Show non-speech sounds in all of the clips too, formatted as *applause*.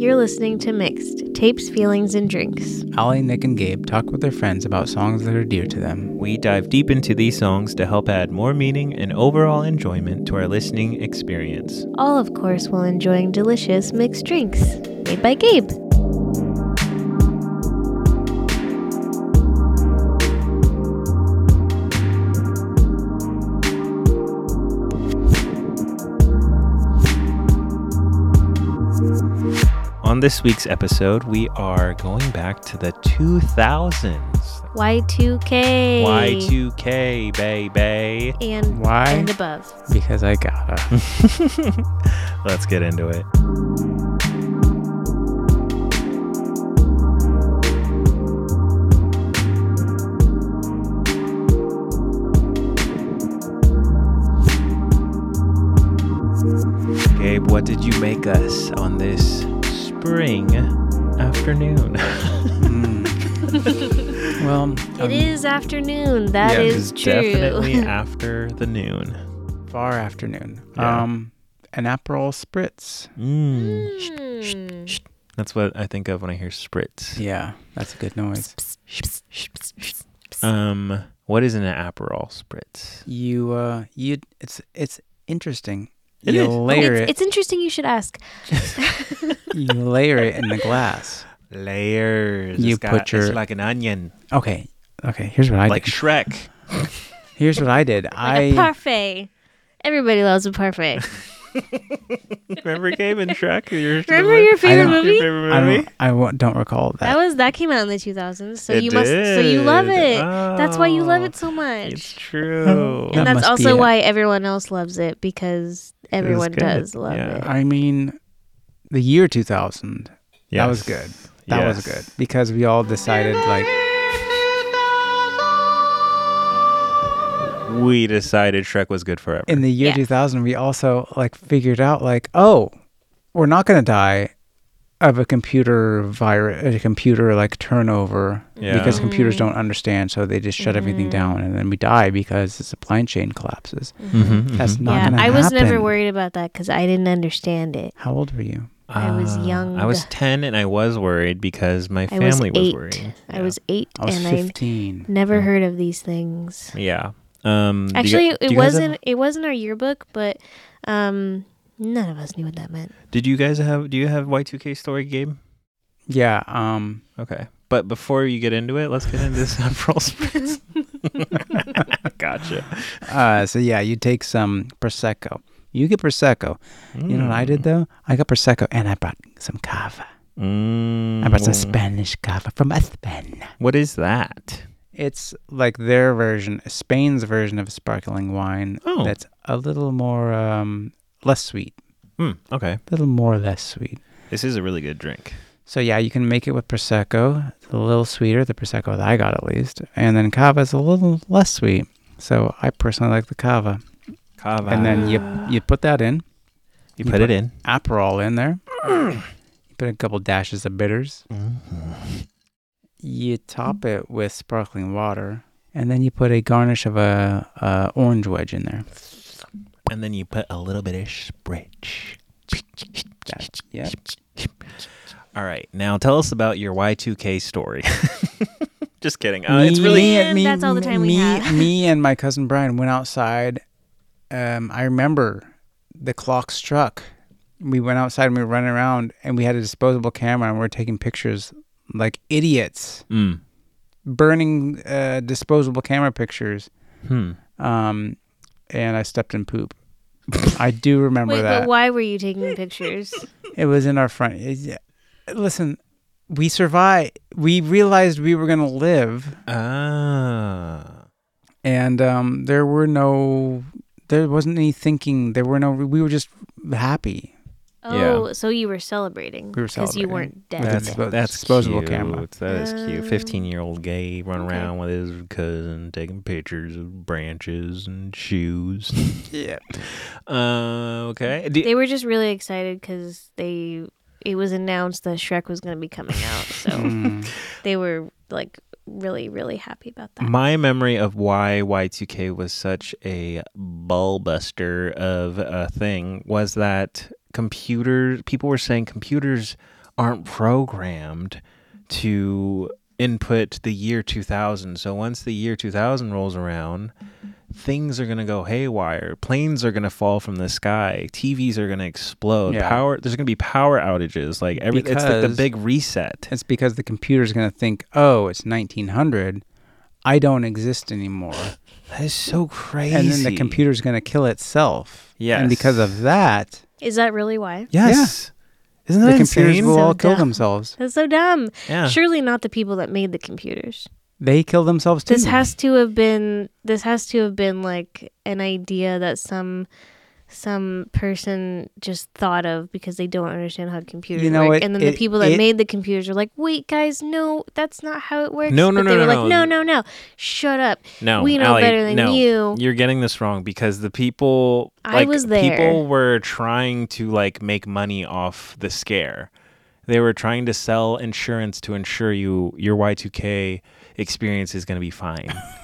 You're listening to Mixed Tapes, Feelings, and Drinks. Ollie, Nick, and Gabe talk with their friends about songs that are dear to them. We dive deep into these songs to help add more meaning and overall enjoyment to our listening experience. All, of course, while enjoying delicious mixed drinks made by Gabe. On this week's episode, we are going back to the 2000s. Y2K. Y2K, baby. And, Why? and above. Because I gotta. *laughs* Let's get into it. Gabe, what did you make us on this spring afternoon? Mm. *laughs* well, It um, is afternoon. That Yeah, is true. definitely *laughs* after the noon. far afternoon. Yeah. Um, an Aperol Spritz. Mm. Mm. That's what I think of when I hear spritz. Yeah, that's a good noise. Um, what is an Aperol spritz? You, uh, you, it's it's interesting. It you is. layer it's, it. it's interesting you should ask. *laughs* you layer it in the glass. Layers. You It's got- put your- it's like an onion, Okay, okay. Here's what I like did. Shrek. Here's what I did. *laughs* Like I a parfait. Everybody loves a parfait. *laughs* Remember Gabe and Shrek? Your, Remember your favorite don't- movie? Your favorite I don't, I don't recall that. That was that came out in the 2000s, so It you must so you love did. it. That's why you love Oh, it so oh, much. It's true. That and that's also why everyone else loves it because everyone does love Yeah. it. I mean, the year 2000. That was good. That was good because we all decided like We decided Shrek was good forever. in the year Yeah. 2000 we also like figured out like oh we're not going to die of a computer virus a computer like turnover Yeah. because computers Mm. don't understand so they just shut everything Mhm. down and then we die because the supply chain collapses Mm-hmm, that's mhm. not yeah, gonna I was never worried about that because I didn't understand it. how old were you I was Uh, young. I was 10 and I was worried because my I was family eight. was, worried. I was eight, i was and 15 I never Mm. heard of these things. Yeah. Um, do you Actually, it you guys have- wasn't. It wasn't our yearbook, but um, none of us knew what that meant. did you guys have? Do you have Y2K story, Gabe? yeah um Okay. But before you get into it, let's get into this Aperol spritz. gotcha. *laughs* uh so yeah you take some prosecco you get prosecco you know what i did though i got prosecco and i brought some cava Mm. i brought some spanish cava from Spain. What is that? It's like their version, Spain's version of sparkling wine. Oh. That's a little more, um, less sweet. Hmm. Okay. A little more less sweet. This is a really good drink. So yeah, you can make it with prosecco. It's a little sweeter, the prosecco that I got at least, and then cava is a little less sweet. So I personally like the cava. Cava. And then you you put that in, you you put put- it in. Aperol in there. you put a couple dashes of bitters. You top it with sparkling water, and then you put a garnish of a, a orange wedge in there. And then you put a little bit of spritz. That, yeah. All right. Now tell us about your Y2K story. *laughs* Just kidding. Uh, it's really. Me- that's all the time we me, have. me and my cousin Brian went outside. Um, I remember the clock struck. We went outside and we were running around, and we had a disposable camera, and we are taking pictures like idiots, Mm. burning uh, disposable camera pictures. Hmm. Um, and I stepped in poop. I do remember Wait, that. but why were you taking pictures? It was in our front. it- listen, we survived. We realized we were gonna live, Ah. and um, there were no, there wasn't any thinking. There were no. We were just happy. Oh, so you were celebrating We were because you weren't dead. With That's a dispo- that's disposable cute. camera. That is cute. Um, Fifteen-year-old gay run okay. around with his cousin, taking pictures of branches and shoes. *laughs* Yeah. uh, okay. Do- They were just really excited because they it was announced that Shrek was going to be coming out, so *laughs* Mm. *laughs* they were like really really happy about that. My memory of why Y2K was such a ballbuster of a thing was that computers, people were saying computers aren't programmed to input the year 2000. So once the year 2000 rolls around, things are going to go haywire. Planes are going to fall from the sky. TVs are going to explode. Yeah. Power there's going to be power outages. Like every it's like the big reset. It's because the computer's going to think, oh, it's 1900. I don't exist anymore. That is so crazy. And then the computer's going to kill itself. Yes. And because of that, Is that really why? Yes. Isn't that the computers insane? will So all kill dumb. themselves. That's so dumb. yeah. Surely not the people that made the computers. They kill themselves too. This has to have been this has to have been like an idea that some some person just thought of because they don't understand how computers You know work. what? And then It- the people that it- made the computers are like, "Wait, guys, no, that's not how it works." No, no, but no, they were no, like, no. "No, no, no. Shut up. No, we know Allie, better than no. you." You're getting this wrong because the people I like was there. people were trying to like make money off the scare. They were trying to sell insurance to ensure you your Y2K experience is going to be fine. *laughs*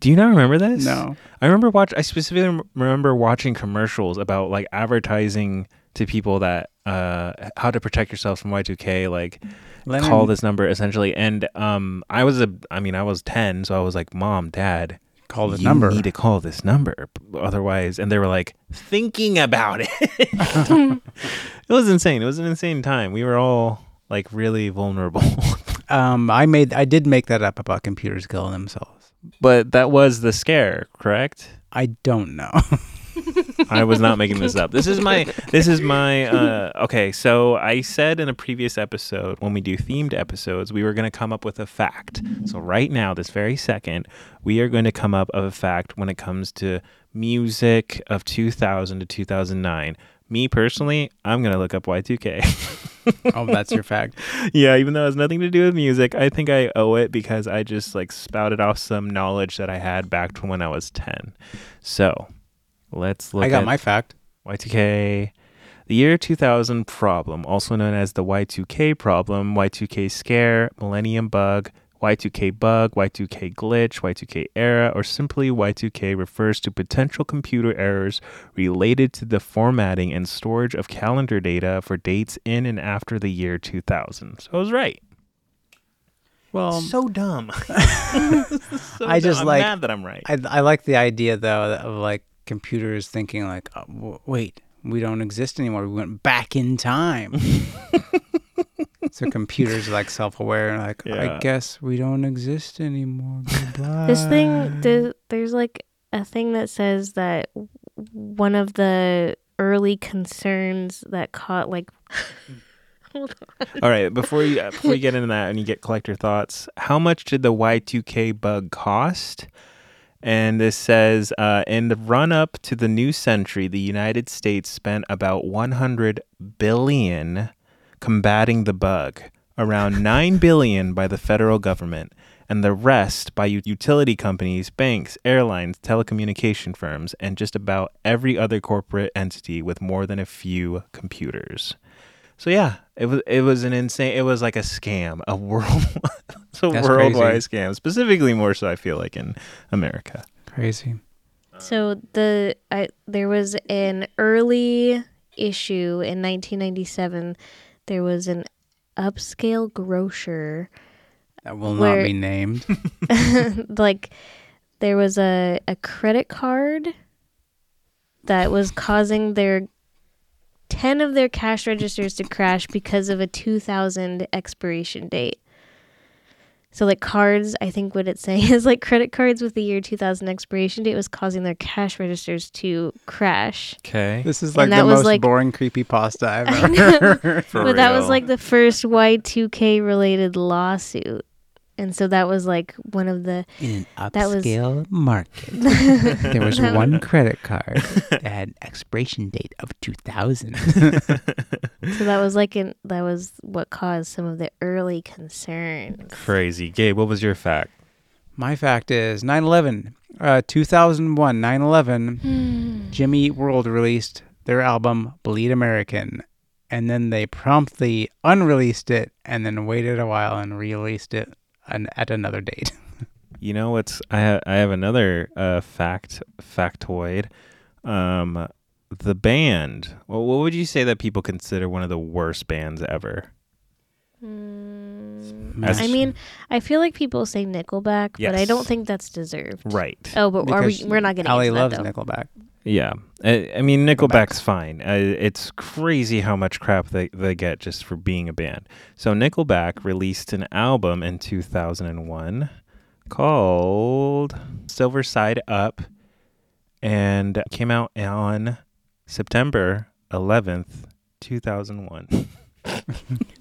Do you not remember this? No. I remember watch. I specifically remember watching commercials about like advertising to people that uh how to protect yourself from Y2K, like Leonard, call this number essentially. And um, I was a, I mean, I was ten, so I was like, Mom, Dad, call the you number. need to call this number, otherwise. And they were like thinking about it. *laughs* it was insane. It was an insane time. We were all like really vulnerable. *laughs* Um, I made, I did make that up about computers killing themselves. But that was the scare, correct? I don't know. *laughs* I was not making this up. This is my this is my uh okay, so I said in a previous episode when we do themed episodes, we were going to come up with a fact. So right now this very second, we are going to come up of a fact when it comes to music of 2000 to 2009. Me personally, I'm going to look up Y2K. *laughs* oh, that's your fact. *laughs* yeah, even though it has nothing to do with music, I think I owe it because I just like spouted off some knowledge that I had back to when I was 10. So, let's look I got at my fact. Y2K. The year 2000 problem, also known as the Y2K problem, Y2K scare, millennium bug, Y2K bug, Y2K glitch, Y2K era, or simply Y2K refers to potential computer errors related to the formatting and storage of calendar data for dates in and after the year 2000. So I was right. Well, so dumb. *laughs* So I just dumb. like- I'm mad that I'm right. I, I like the idea though of like computers thinking like, oh, w- wait, we don't exist anymore. We went back in time. *laughs* so computers are like self-aware like, Yeah. I guess we don't exist anymore. Goodbye. This thing, the, there's like a thing that says that one of the early concerns that caught like. *laughs* Hold on. All right, before you uh, before you get into that and you get collector thoughts, how much did the Y2K bug cost? And this says, uh, in the run up to the new century, the United States spent about 100 billion combating the bug, around *laughs* 9 billion by the federal government, and the rest by u- utility companies, banks, airlines, telecommunication firms, and just about every other corporate entity with more than a few computers. So yeah, it was it was an insane. It was like a scam, a *laughs* world, it's a That's worldwide crazy. scam. Specifically, more so I feel like in America. Crazy. So the I there was an early issue in 1997. There was an upscale grocer, That will Where- not be named. *laughs* *laughs* like there was a a credit card that was causing their 10 of their cash registers to crash because of a 2000 expiration date. So like cards, I think what it's *laughs* saying is like credit cards with the year 2000 expiration date was causing their cash registers to crash. Okay, This is like that the was most like- boring creepy pasta I've *laughs* ever heard. for but that was like the first Y2K related lawsuit. And so that was like one of the In an That was- upscale market, *laughs* there was That one credit card that had an expiration date of 2000. *laughs* So that was like an that was what caused some of the early concerns. crazy. Gabe, what was your fact? My fact is 9 11. Uh, 2001, 9 11, Jimmy Eat World released their album Bleed American. And then they promptly unreleased it and then waited a while and released it an, at another date. *laughs* You know what's I ha- I have another uh, fact factoid. Um, the band. Well, what would you say that people consider one of the worst bands ever? Mm, I mean, I feel like people say Nickelback, but I don't think that's deserved. Right. Oh, but are we? We're not getting Allie into loves that though. Nickelback. Yeah, I, I mean Nickelback's fine. Uh, it's crazy how much crap they, they get just for being a band. So Nickelback released an album in 2001 called Silver Side Up, and came out on September 11th, 2001. *laughs* *laughs*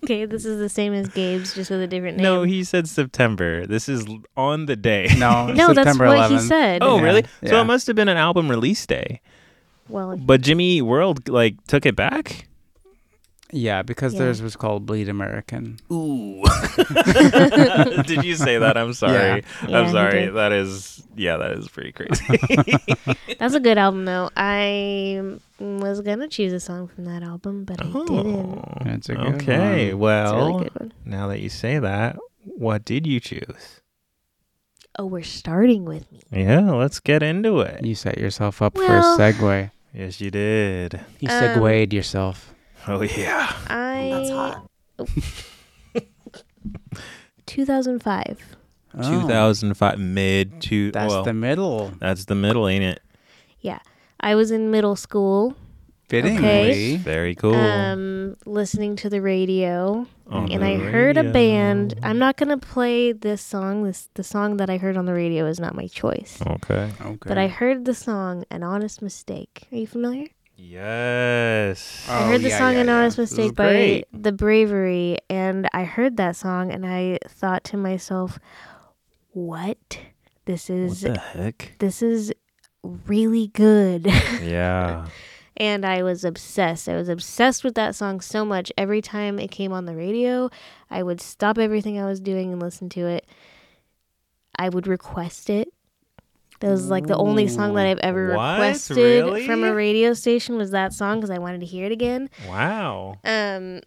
Okay, this is the same as Gabe's, just with a different name. no, he said September. This is on the day. No, *laughs* no, that's what 11th. he said. Oh, Yeah, really? So it must have been an album release day. Well, But Jimmy World like took it back. Yeah, because Yeah. theirs was called Bleed American. Ooh. *laughs* Did you say that? I'm sorry. Yeah, I'm he sorry. did. That is yeah, that is pretty crazy. *laughs* that's a good album, though. I was gonna choose a song from that album, but I didn't. That's a good okay. one. It's a Well, really good one. now that you say that, what did you choose? Oh, we're starting with me. Yeah, let's get into it. You set yourself up Well- for a segue. Yes, you did. You Um, segued yourself. Oh yeah. I. That's hot. 2005. Oh, 2005 mid to That's well, the middle. that's the middle, ain't it? Yeah. I was in middle school, Fittingly. Very cool. um, listening to the radio, On and the I heard a band. I'm not gonna play this song. This the song that I heard on the radio is not my choice. Okay. Okay. But I heard the song "An Honest Mistake." Are you familiar? Yes. Oh, I heard oh, the yeah, song yeah, "An yeah. Honest This Mistake" by great. The Bravery, and I heard that song, and I thought to myself, "What? This What is the heck? this is really good." *laughs* Yeah. and I was obsessed. I was obsessed with that song so much. Every time it came on the radio, I would stop everything I was doing and listen to it. I would request it. That was like the only song that I've ever What? requested Really? from a radio station was that song because I wanted to hear it again. Wow. Um.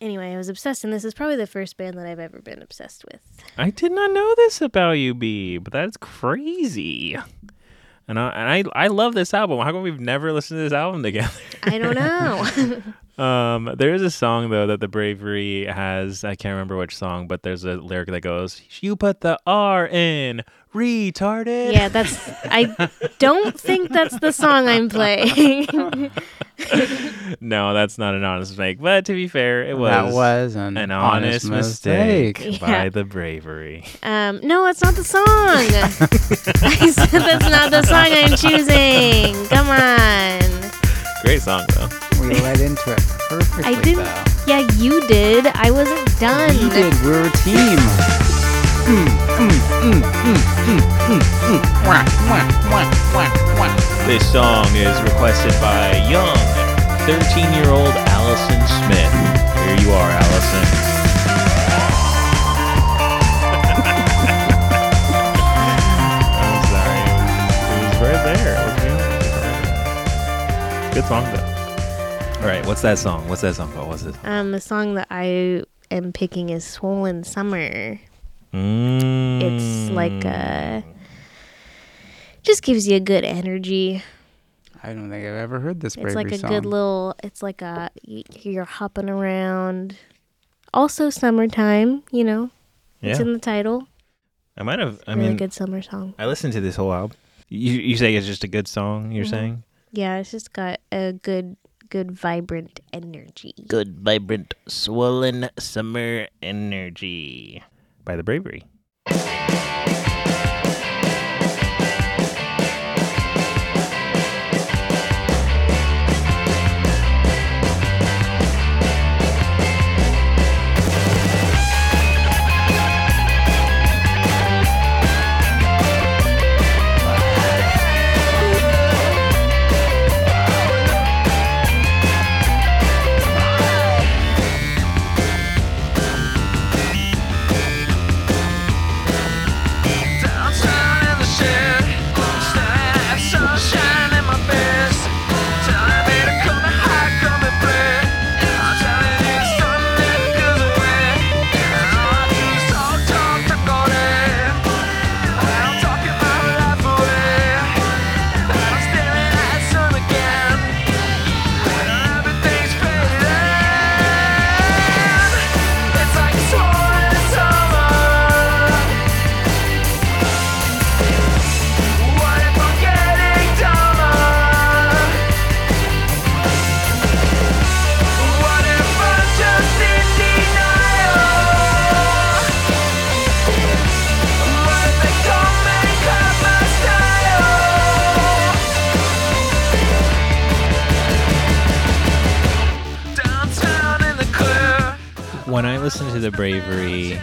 Anyway, I was obsessed, and this is probably the first band that I've ever been obsessed with. I did not know this about you, B, but that's crazy. And I, and I I love this album. How come we've never listened to this album together? I don't *laughs* know. *laughs* Um, there is a song though that the Bravery has. I can't remember which song, but there's a lyric that goes, "You put the R in retarded." yeah, that's. I don't think that's the song I'm *laughs* playing. no, that's not an honest mistake. But to be fair, it was that was an, an honest, mistake, Yeah. by the Bravery. Um, no, it's not the song. *laughs* I said that's not the song I'm choosing. Come on. Great song though. We led into it perfectly. I didn't. Though. Yeah, you did. I wasn't done. We did. We're a team. This song is requested by young 13 year old Allison Smith. Here you are, Allison. I'm sorry. It was, it was right there. It was right there. Good song, though. All right, what's that song? What's that song called? What's it? Um, the song that I am picking is "Swollen Summer." Mm. It's like a, just gives you a good energy. I don't think I've ever heard this It's like a song. good little. It's like a you're hopping around. Also, summertime. You know, it's in the title. I might have. I really mean, good summer song. I listened to this whole album. You, you say it's just a good song, you're Mhm. saying? Yeah, it's just got a good, good vibrant energy. Good, vibrant, swollen summer energy by the Bravery. Listened to the Bravery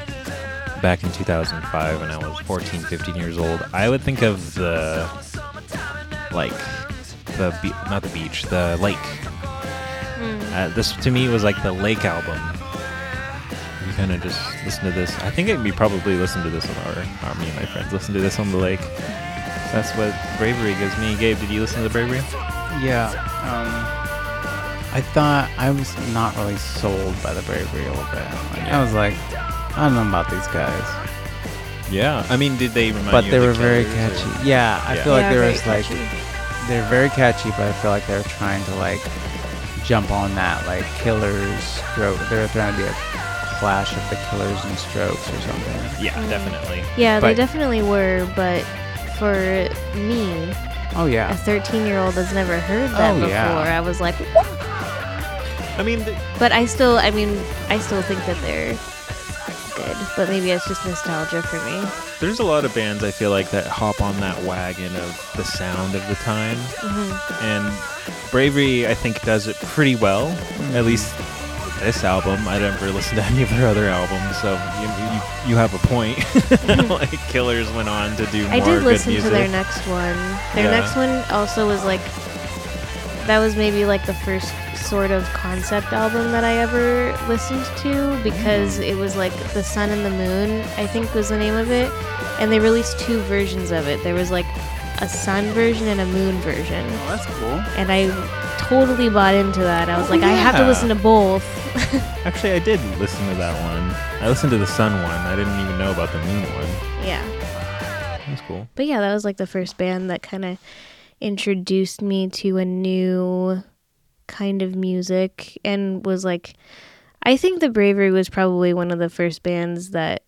back in 2005 when I was 14, 15 years old, I would think of the like the be- not the beach, the lake. Uh, this to me was like the lake album. You kind of just listen to this. I think we probably listen to this on our, our me and my friends listen to this on the lake. That's what Bravery gives me. Gabe, did you listen to the Bravery? Yeah. Um, I thought I was not really sold by the bravery a little bit. Like, I was like, I don't know about these guys, Yeah. I mean, did they remind but you they of were the very Killers, or- catchy. Yeah, I Yeah. feel like Yeah, there very was like catchy. they're very catchy, but I feel like they're trying to like jump on that like Killers stroke. They're trying to be a clash of the Killers and Strokes or something. Yeah, mm. definitely. Yeah, they But- definitely were, but for me, Oh yeah. a 13 year old has never heard that Oh, before. yeah. I was like, what? I mean, th- But I still, I mean, I still think that they're good, but maybe it's just nostalgia for me. there's a lot of bands I feel like that hop on that wagon of the sound of the time, hmm and Bravery I think does it pretty well. At least this album. I never listened to any of their other albums, so you you, you have a point. *laughs* *laughs* like Killers went on to do more I did good listen music. to their next one. Their Yeah. next one also was like, that was maybe like the first sort of concept album that I ever listened to because mm-hmm. it was like The Sun and the Moon, I think was the name of it. And they released two versions of it. There was like a sun version and a moon version. Oh, that's cool. And I totally bought into that. I was Oh, like, I have to listen to both. *laughs* Actually, I did listen to that one. I listened to the Sun one. I didn't even know about the Moon one. yeah. That's cool. But yeah, that was like the first band that kind of introduced me to a new kind of music and was like I think The Bravery was probably one of the first bands that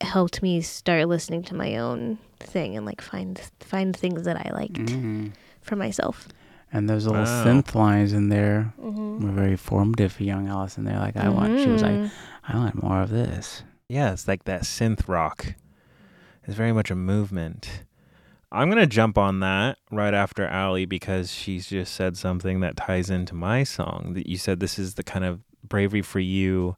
helped me start listening to my own thing and like find find things that I liked hmm for myself. And those little Wow. synth lines in there Mm-hmm. were very formative for young Allison. They're like, I want. She was Mm-hmm. like, I want more of this. Yeah, it's like that synth rock. It's very much a movement. I'm gonna jump on that right after Allie because she's just said something that ties into my song. That you said this is the kind of bravery for you,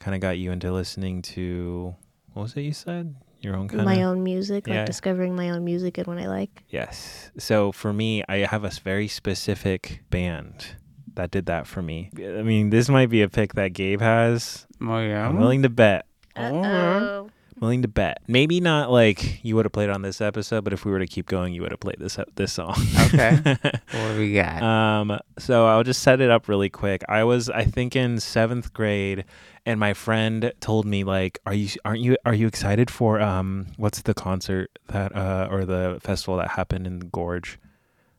kind of got you into listening to. What was it you said? Your own kind my of. own music, like discovering my own music and what I like. Yes. So for me, I have a very specific band that did that for me. I mean, this might be a pick that Gabe has. Oh yeah. I'm willing to bet Uh-oh. Willing to bet. Maybe not like you would have played on this episode, but if we were to keep going, you would have played this this song. Okay. *laughs* what do we got? um. So I'll just set it up really quick. I was, I think, in seventh grade, and my friend told me like, "Are you? Aren't you? Are you excited for um? What's the concert that uh or the festival that happened in the Gorge?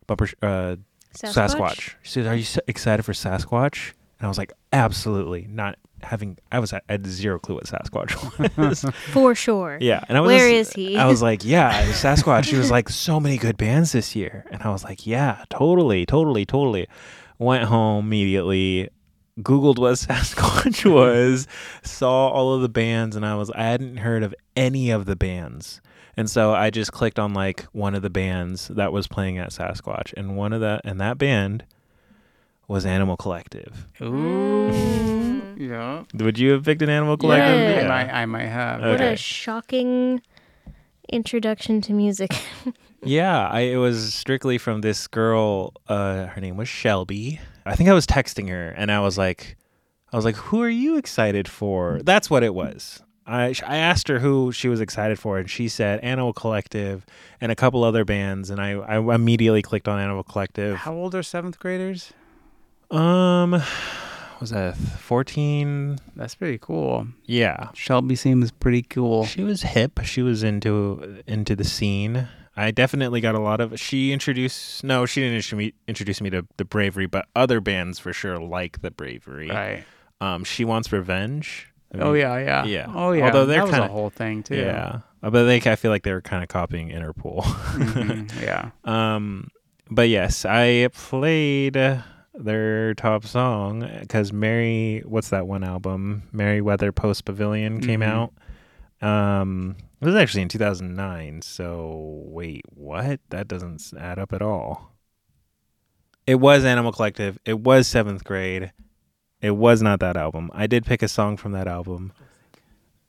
Bumper uh Sasquatch. She said, "Are you excited for Sasquatch?" And I was like, "Absolutely not." Having I was I had zero clue what Sasquatch *laughs* was. *laughs* For sure. Yeah, and I was Where just- is he? I was like, yeah, *laughs* Sasquatch. She was like, so many good bands this year, and I was like, yeah, totally, totally, totally. Went home immediately, googled what Sasquatch was, saw all of the bands, and I was I hadn't heard of any of the bands, and so I just clicked on like one of the bands that was playing at Sasquatch, and one of the and that band was Animal Collective. Ooh. *laughs* Yeah. Would you have picked an Animal Collective? Yeah. I might. I might have. What a shocking introduction to music. *laughs* Yeah, I, it was strictly from this girl. Uh, her name was Shelby. I think I was texting her, and I was like, I was like, "Who are you excited for?" That's what it was. I I asked her who she was excited for, and she said Animal Collective and a couple other bands, and I I immediately clicked on Animal Collective. How old are seventh graders? Um, was that fourteen? That's pretty cool. Yeah, Shelby seems pretty cool. She was hip. She was into into the scene. I definitely got a lot of. She introduced. No, she didn't introduce me, introduce me to the Bravery, but other bands for sure like the Bravery. Right. Um, she wants revenge. I oh yeah, yeah. yeah. Oh yeah. Although they're that was kinda- a whole thing too. yeah. Uh, But they, I feel like they were kind of copying Interpol. Mhm, *laughs* yeah. Um, but yes, I played their top song because Mary, what's that one album? Merriweather Post Pavilion came Mhm. out. Um, it was actually in 2009. So wait, what? That doesn't add up at all. It was Animal Collective. It was seventh grade. It was not that album. I did pick a song from that album.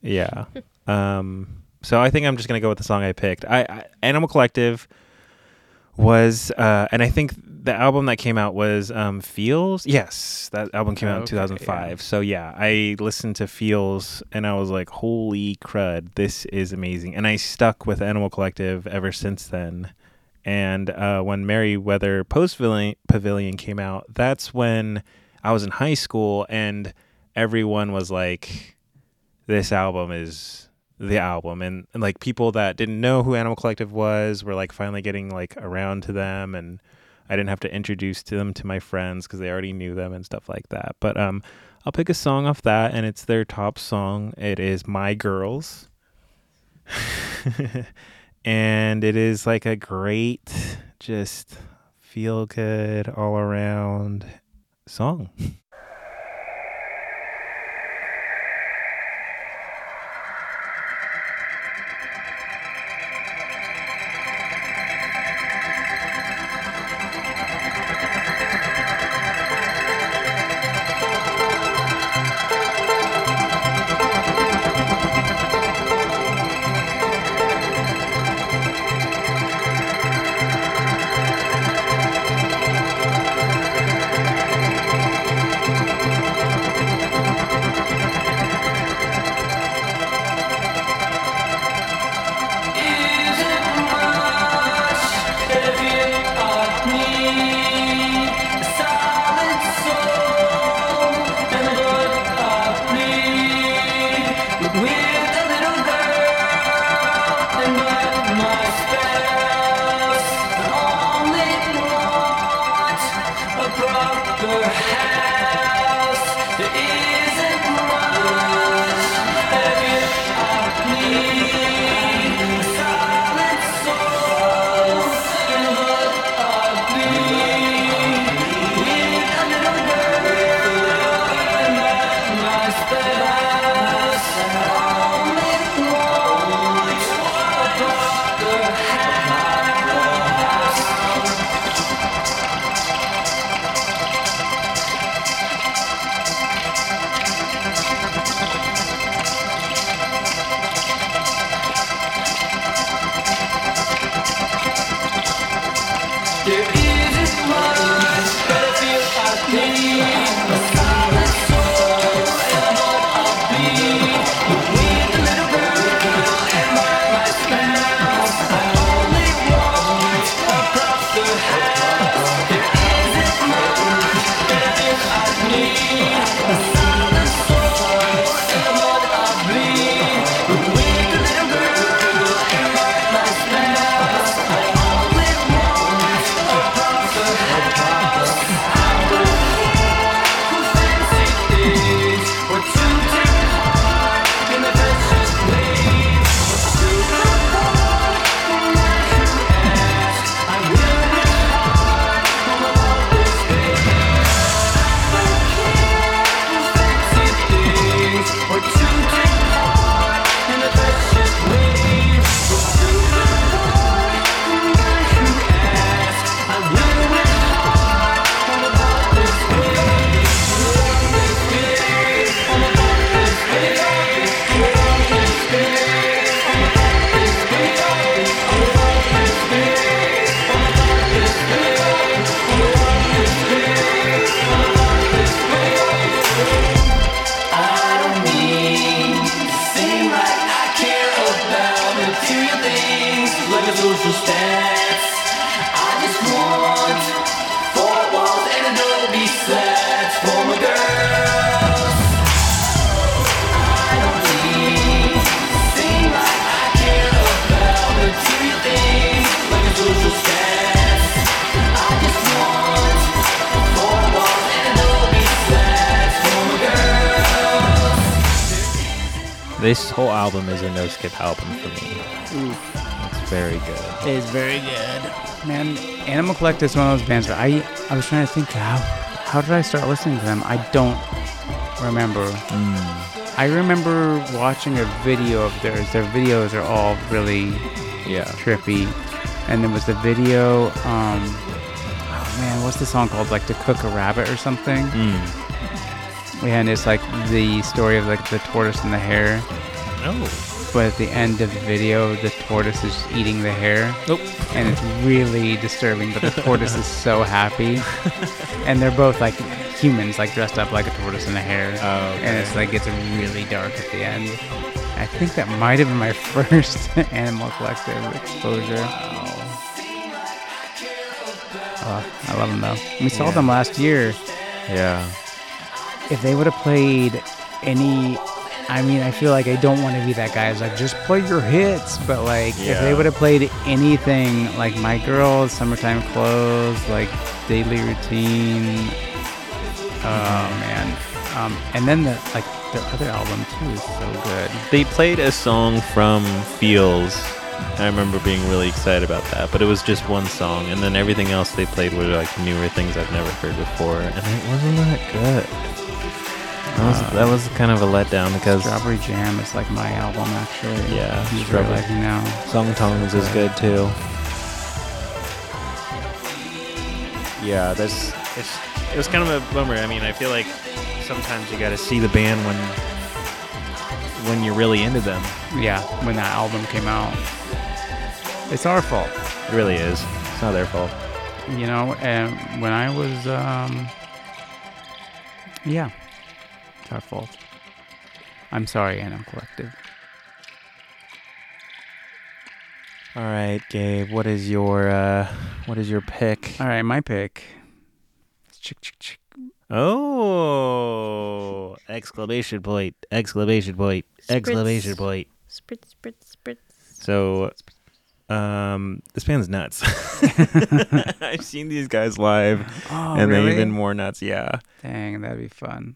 Yeah. *laughs* um. So I think I'm just gonna go with the song I picked. I, I Animal Collective was, uh, and I think the album that came out was um, Feels. Yes, that album came out in 2005. yeah. So yeah, I listened to Feels and I was like, holy crud, this is amazing. And I stuck with Animal Collective ever since then. And uh, when Merriweather Post Pavilion came out, that's when I was in high school and everyone was like, this album is the album. And, and like people that didn't know who animal collective was were like finally getting like around to them. And i didn't have to introduce to them to my friends because they already knew them and stuff like that. But um i'll pick a song off that and it's their top song. It is my girls. *laughs* And it is like a great just feel good all around song album is a no skip album for me. It's very good. It is very good. Man, Animal Collective is one of those bands where I I was trying to think how how did I start listening to them? I don't remember. I remember watching a video of theirs. Their videos are all really Yeah. trippy. And there was the video, um oh man, what's the song called? Like to cook a rabbit or something? Mm. and it's like the story of like the tortoise and the hare. Oh. But at the end of the video, the tortoise is eating the hare, Nope. and it's really disturbing. But the *laughs* tortoise is so happy, and they're both like humans, like dressed up like a tortoise and a hare. Oh, and it's like it's really dark at the end. I think that might have been my *laughs* first Animal Collective exposure. Oh, I love them though. We saw Yeah. them last year. Yeah. If they would have played any, I mean, I feel like I don't want to be that guy who's like, just play your hits. But like, if they would have played anything like My Girls, Summertime Clothes, like Daily Routine, oh man. Um, and then the like their other album too is so good. They played a song from Feels. I remember being really excited about that, but it was just one song, and then everything else they played were like newer things I've never heard before, and it wasn't that good. That was, Uh, that was kind of a letdown because Strawberry Jam is like my album actually. Yeah, He's Strawberry- realizing now. Sung Tongues is good too. Yeah, that's it's it was kind of a bummer. I mean, I feel like sometimes you got to see the band when when you're really into them. Yeah, when that album came out. It's our fault. It really is. It's not their fault. You know, and when I was um Yeah. It's our fault. I'm sorry, Animal Collective. All right, Gabe. What is your uh, what is your pick? Alright, my pick. Chick chick chick. Oh! Exclamation point! Exclamation point! Exclamation Spritz. point! Spritz, spritz, spritz. So, um, this band's nuts. *laughs* I've seen these guys live, Oh, and really? they're even more nuts. Yeah. Dang, that'd be fun.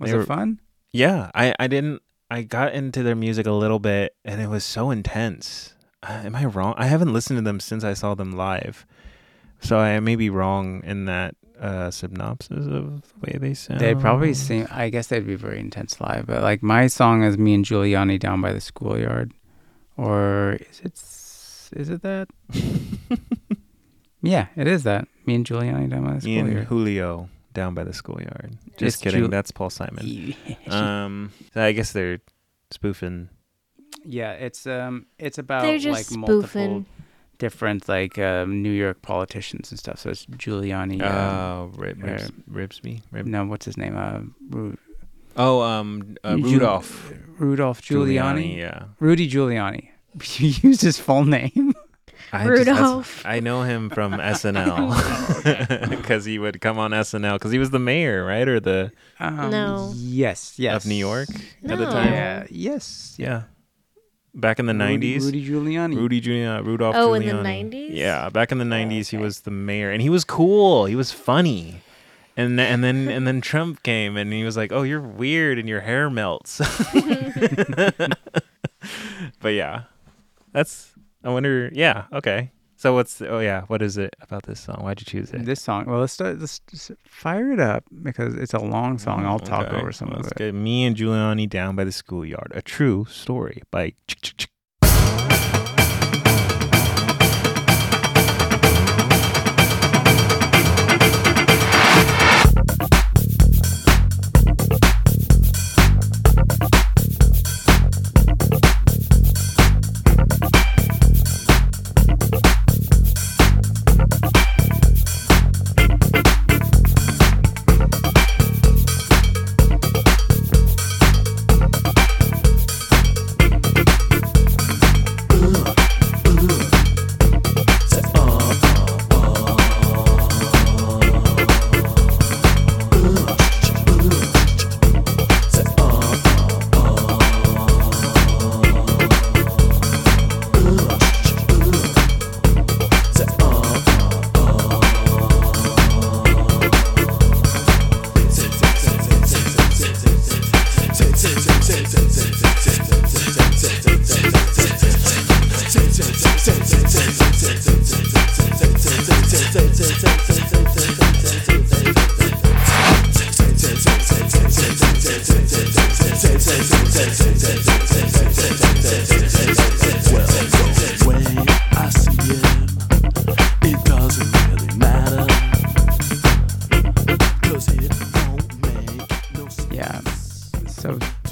Was they it fun? Yeah. I I didn't. I got into their music a little bit, and it was so intense. Uh, am I wrong? I haven't listened to them since I saw them live, so I may be wrong in that uh, synopsis of the way they sound. They'd probably seem. I guess they'd be very intense live. But like my song is "Me and Giuliani Down by the Schoolyard," or is it? Is it that? *laughs* yeah, it is that. Me and Giuliani Down by the schoolyard. Me and. Julio down by the schoolyard. Just It's kidding. Ju- That's Paul Simon. Yeah. *laughs* *laughs* Um, I guess they're spoofing. yeah, it's um, it's about They're like just multiple spoofing. different like um, New York politicians and stuff. So it's Giuliani. um, Oh, Rib, uh, Ribs, Ribsby. Rib- no, what's his name? Uh, Ru- Oh, um, uh, Ju- Rudolph Rudolph Giuliani. Yeah, Rudy Giuliani. *laughs* You used his full name. I just- Rudolph. I know him from *laughs* SNL because *laughs* he would come on SNL because he was the mayor, right, or the Um, No. Yes. Yes. of New York at the time. Yeah. Yes. Yeah, back in the Rudy- nineties. Rudy Giuliani. Rudy Jr. Rudolph. Giuliani. Oh, in the 90s? Yeah, back in the nineties, he okay. was the mayor, and he was cool. He was funny, and th- and then *laughs* and then Trump came, and he was like, "Oh, you're weird, and your hair melts." but yeah, that's. I wonder. Yeah. Okay. So what's? Oh yeah. What is it about this song? Why'd you choose it? This song. Well, let's start. Let's just fire it up because it's a long mm, song. I'll talk Okay, over some of it. Me and Giuliani down by the schoolyard. A true story by. Chick,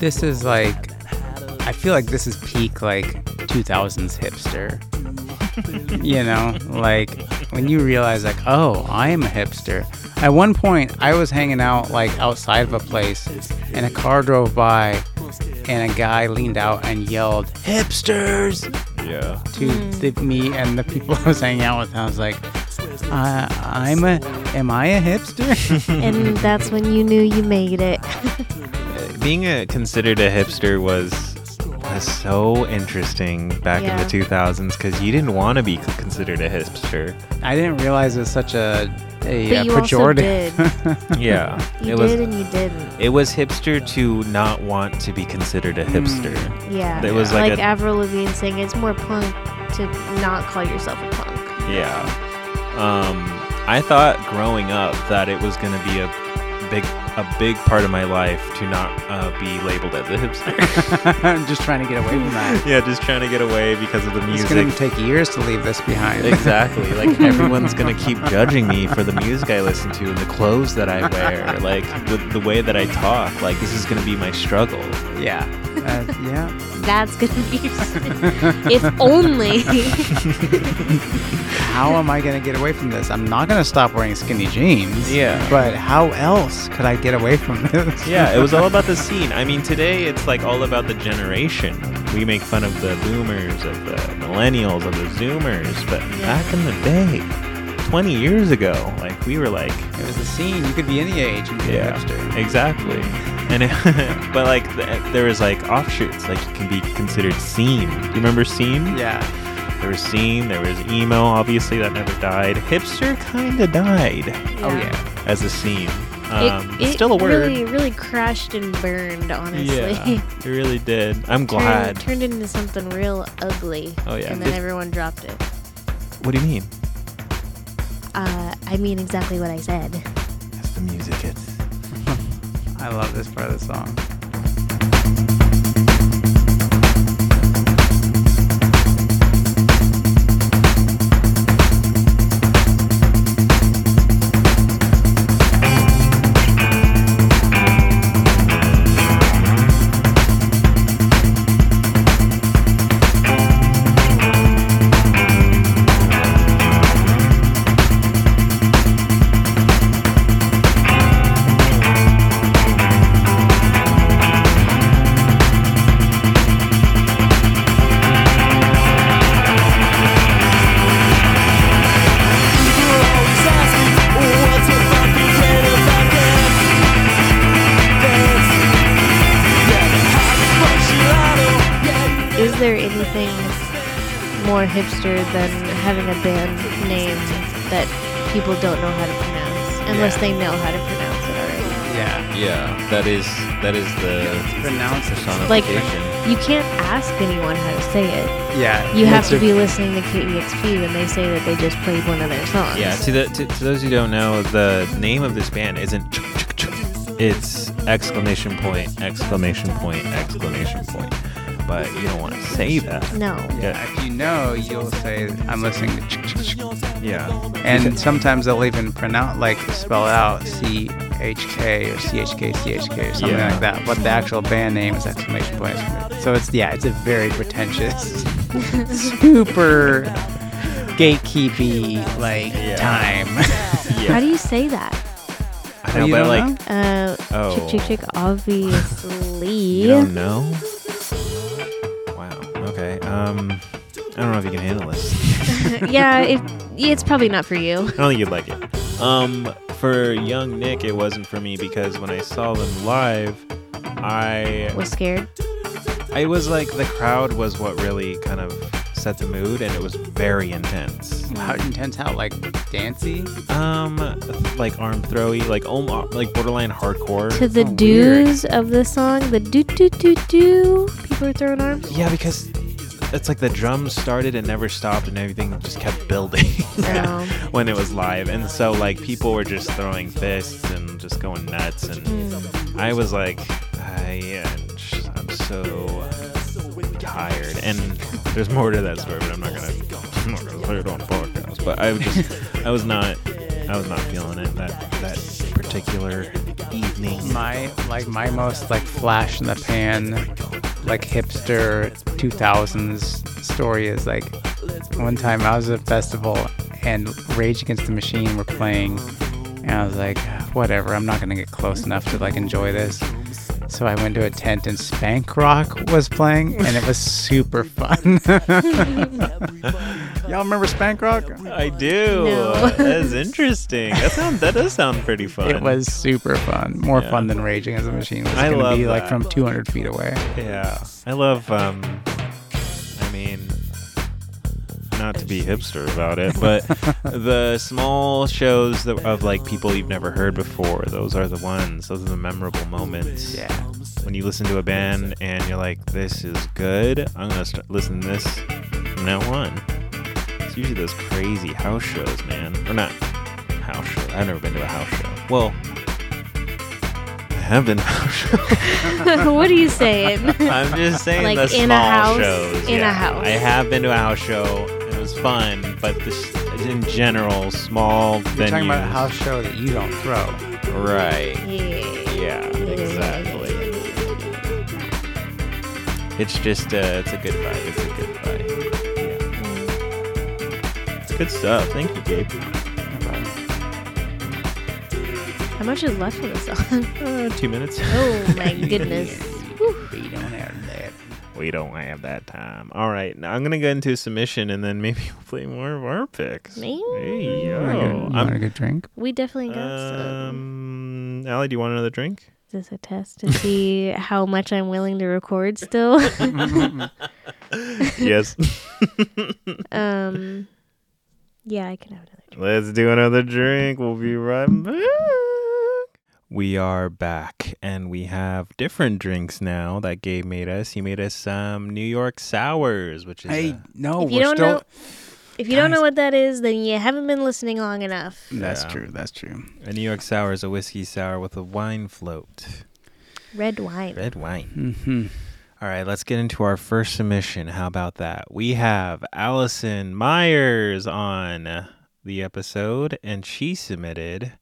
this is like, I feel like this is peak like 2000s hipster. you know, like when you realize like, oh, I am a hipster. At one point, I was hanging out like outside of a place, and a car drove by, and a guy leaned out and yelled, "Hipsters!" Yeah. to the, me and the people I was hanging out with. I was like, uh, I'm a, am I a hipster? and that's when you knew you made it. *laughs* Being a considered a hipster was was so interesting back Yeah. in the 2000s because you didn't want to be considered a hipster. I didn't realize it was such a, a But uh, you also pejorative. did. *laughs* Yeah. You it did was and you didn't. it was hipster to not want to be considered a hipster. Yeah. It was like, like, a Avril Lavigne saying it's more punk to not call yourself a punk. Yeah. Um, I thought growing up that it was gonna be a big a big part of my life to not uh, be labeled as a hipster. I'm *laughs* just trying to get away from that. yeah, just trying to get away because of the music. It's going to take years to leave this behind. Exactly. *laughs* Like everyone's gonna keep judging me for the music I listen to and the clothes that I wear, like the, the way that I talk. Like this is gonna be my struggle. yeah. Uh, yeah. That's gonna *laughs* be if only. *laughs* How am I going to get away from this? I'm not going to stop wearing skinny jeans. Yeah. But how else could I get away from this? Yeah, it was all about the *laughs* scene. I mean, today it's like all about the generation. We make fun of the boomers, of the millennials, of the zoomers, but back in the day, 20 years ago, like we were like, It was a scene. You could be any age and be a yeah, hipster. exactly. And it, *laughs* but like th- there was like offshoots, like you can be considered scene. Do you remember scene? Yeah. There was scene. There was emo. Obviously, that never died. Hipster kind of died Oh, yeah. as a scene. It, Um, it still a word. really, really crashed and burned, honestly. Yeah, it *laughs* really did. I'm Turned- glad. Turned, into something real ugly. Oh, yeah. And then Just- everyone dropped it. What do you mean? Uh, I mean exactly what I said. That's the music. It's *laughs* I love this part of the song. Hipster than having a band name that people don't know how to pronounce, unless Yeah. they know how to pronounce it already? Yeah. yeah. That is that is the Pronounce. Like- You can't ask anyone how to say it. Yeah. You have to be listening to KEXP when they say that they just played one of their songs. yeah. To the to, to those who don't know, the name of this band isn't. Ch- ch- ch- It's exclamation point exclamation point exclamation point. But you don't want to say that. No. Yeah, if you know, you'll say, I'm listening to ch- ch- ch-" Yeah. And sometimes they'll even pronounce, like, spell out C H K or C H K C H K or something Yeah. like that. But the actual band name is exclamation point. So it's, yeah, it's a very pretentious, super gatekeepy, like, Yeah. time. *laughs* Yeah. How do you say that? I Oh, know, but like, know? Uh, Oh. chick, chick, chick, obviously. you don't know. Wow. Okay. Um, I don't know if you can handle this. *laughs* yeah, it, it's probably not for you. I don't think you'd like it. Um, for young Nick, it wasn't for me because when I saw them live, I Was scared. I was like the crowd was what really kind of set the mood, and it was very intense. How intense? How, like, dancey? Um, like arm throwy, like almost like borderline hardcore. To the Oh, weird. doos of the song, the do do do do. People are throwing arms. Yeah, because it's like the drums started and never stopped, and everything just kept building *laughs* Oh. when it was live, and so like people were just throwing fists and just going nuts, and Mm. I was like, I, I'm so tired, and there's more to that story, but I'm not gonna, I'm not gonna say it on podcast. But I was just, I was not, I was not feeling it that that particular evening. My like my most like flash in the pan, like hipster 2000s story is like one time I was at a festival and Rage Against the Machine were playing, and I was like, whatever, I'm not gonna get close enough to like enjoy this. So I went to a tent and Spank Rock was playing, and it was super fun. *laughs* *laughs* *laughs* Y'all remember Spank Rock? I do. No. That's *laughs* interesting. That sound that does sound pretty fun. It was super fun. More Yeah. fun than raging as a Machine was I gonna love be like from 200 feet away. Yeah, I love. um I mean, not to be hipster about it, but *laughs* the small shows that, of like people you've never heard before. Those are the ones. Those are the memorable moments. Yeah. When you listen to a band and you're like, "This is good. I'm gonna start listen to this from now on." It's usually those crazy house shows, man. Or not house shows. I've never been to a house show. Well, I have been to a house show. *laughs* what are you saying? I'm just saying Like the in a small house? shows. In a house. I have been to a house show. and It was fun, but this, in general, small You're venues. talking about a house show that you don't throw. Right. yeah. Yeah. Exactly. It's just uh, it's a good vibe. It's a good vibe. Yeah. It's good stuff. Thank you, Gabe. How much is left of the song? *laughs* Uh, two minutes. Oh my *laughs* goodness. We don't have that. we don't have that time. All right. Now I'm gonna go into a submission, and then maybe *laughs* we'll play more of our picks. Me? Hey, yo. Want a good- I'm- want a good drink? We definitely got some. Um, Allie, do you want another drink? Is this a test to see how much I'm willing to record still? yes. um, yeah, I can have another. drink. Let's do another drink. We'll be right back. We are back, and we have different drinks now that Gabe made us. He made us some New York sours, which is Hey, a- no, If you we're don't still. know- If you don't know what that is, then you haven't been listening long enough. That's Yeah. true. That's true. a New York sour is a whiskey sour with a wine float, Red wine. red wine. hmm All right, let's get into our first submission. How about that? We have Allison Myers on the episode, and she submitted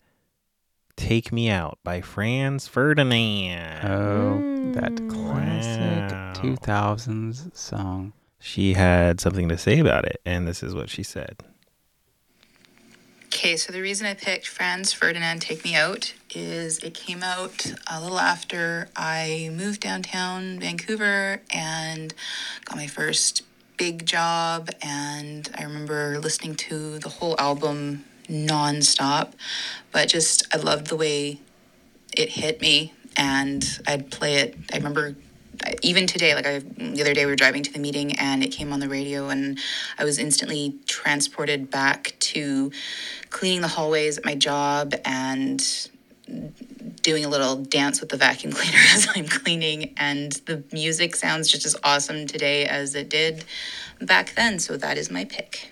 Take Me Out by Franz Ferdinand. Oh, that Mm. classic Wow. 2000s song. She had something to say about it, and this is what she said. Okay, so the reason I picked Franz Ferdinand Take Me Out is it came out a little after I moved downtown Vancouver and got my first big job. And I remember listening to the whole album nonstop, but just I loved the way it hit me and I'd play it. I remember even today, like I, the other day, we were driving to the meeting and it came on the radio, and I was instantly transported back to cleaning the hallways at my job and doing a little dance with the vacuum *laughs* cleaner as I'm cleaning. And the music sounds just as awesome today as it did back then. So that is my pick.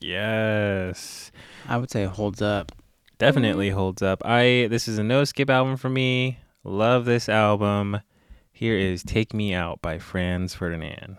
Yes. I would say it holds up. Definitely holds up. I this is a no skip album for me. Love this album. Here is Take Me Out by Franz Ferdinand.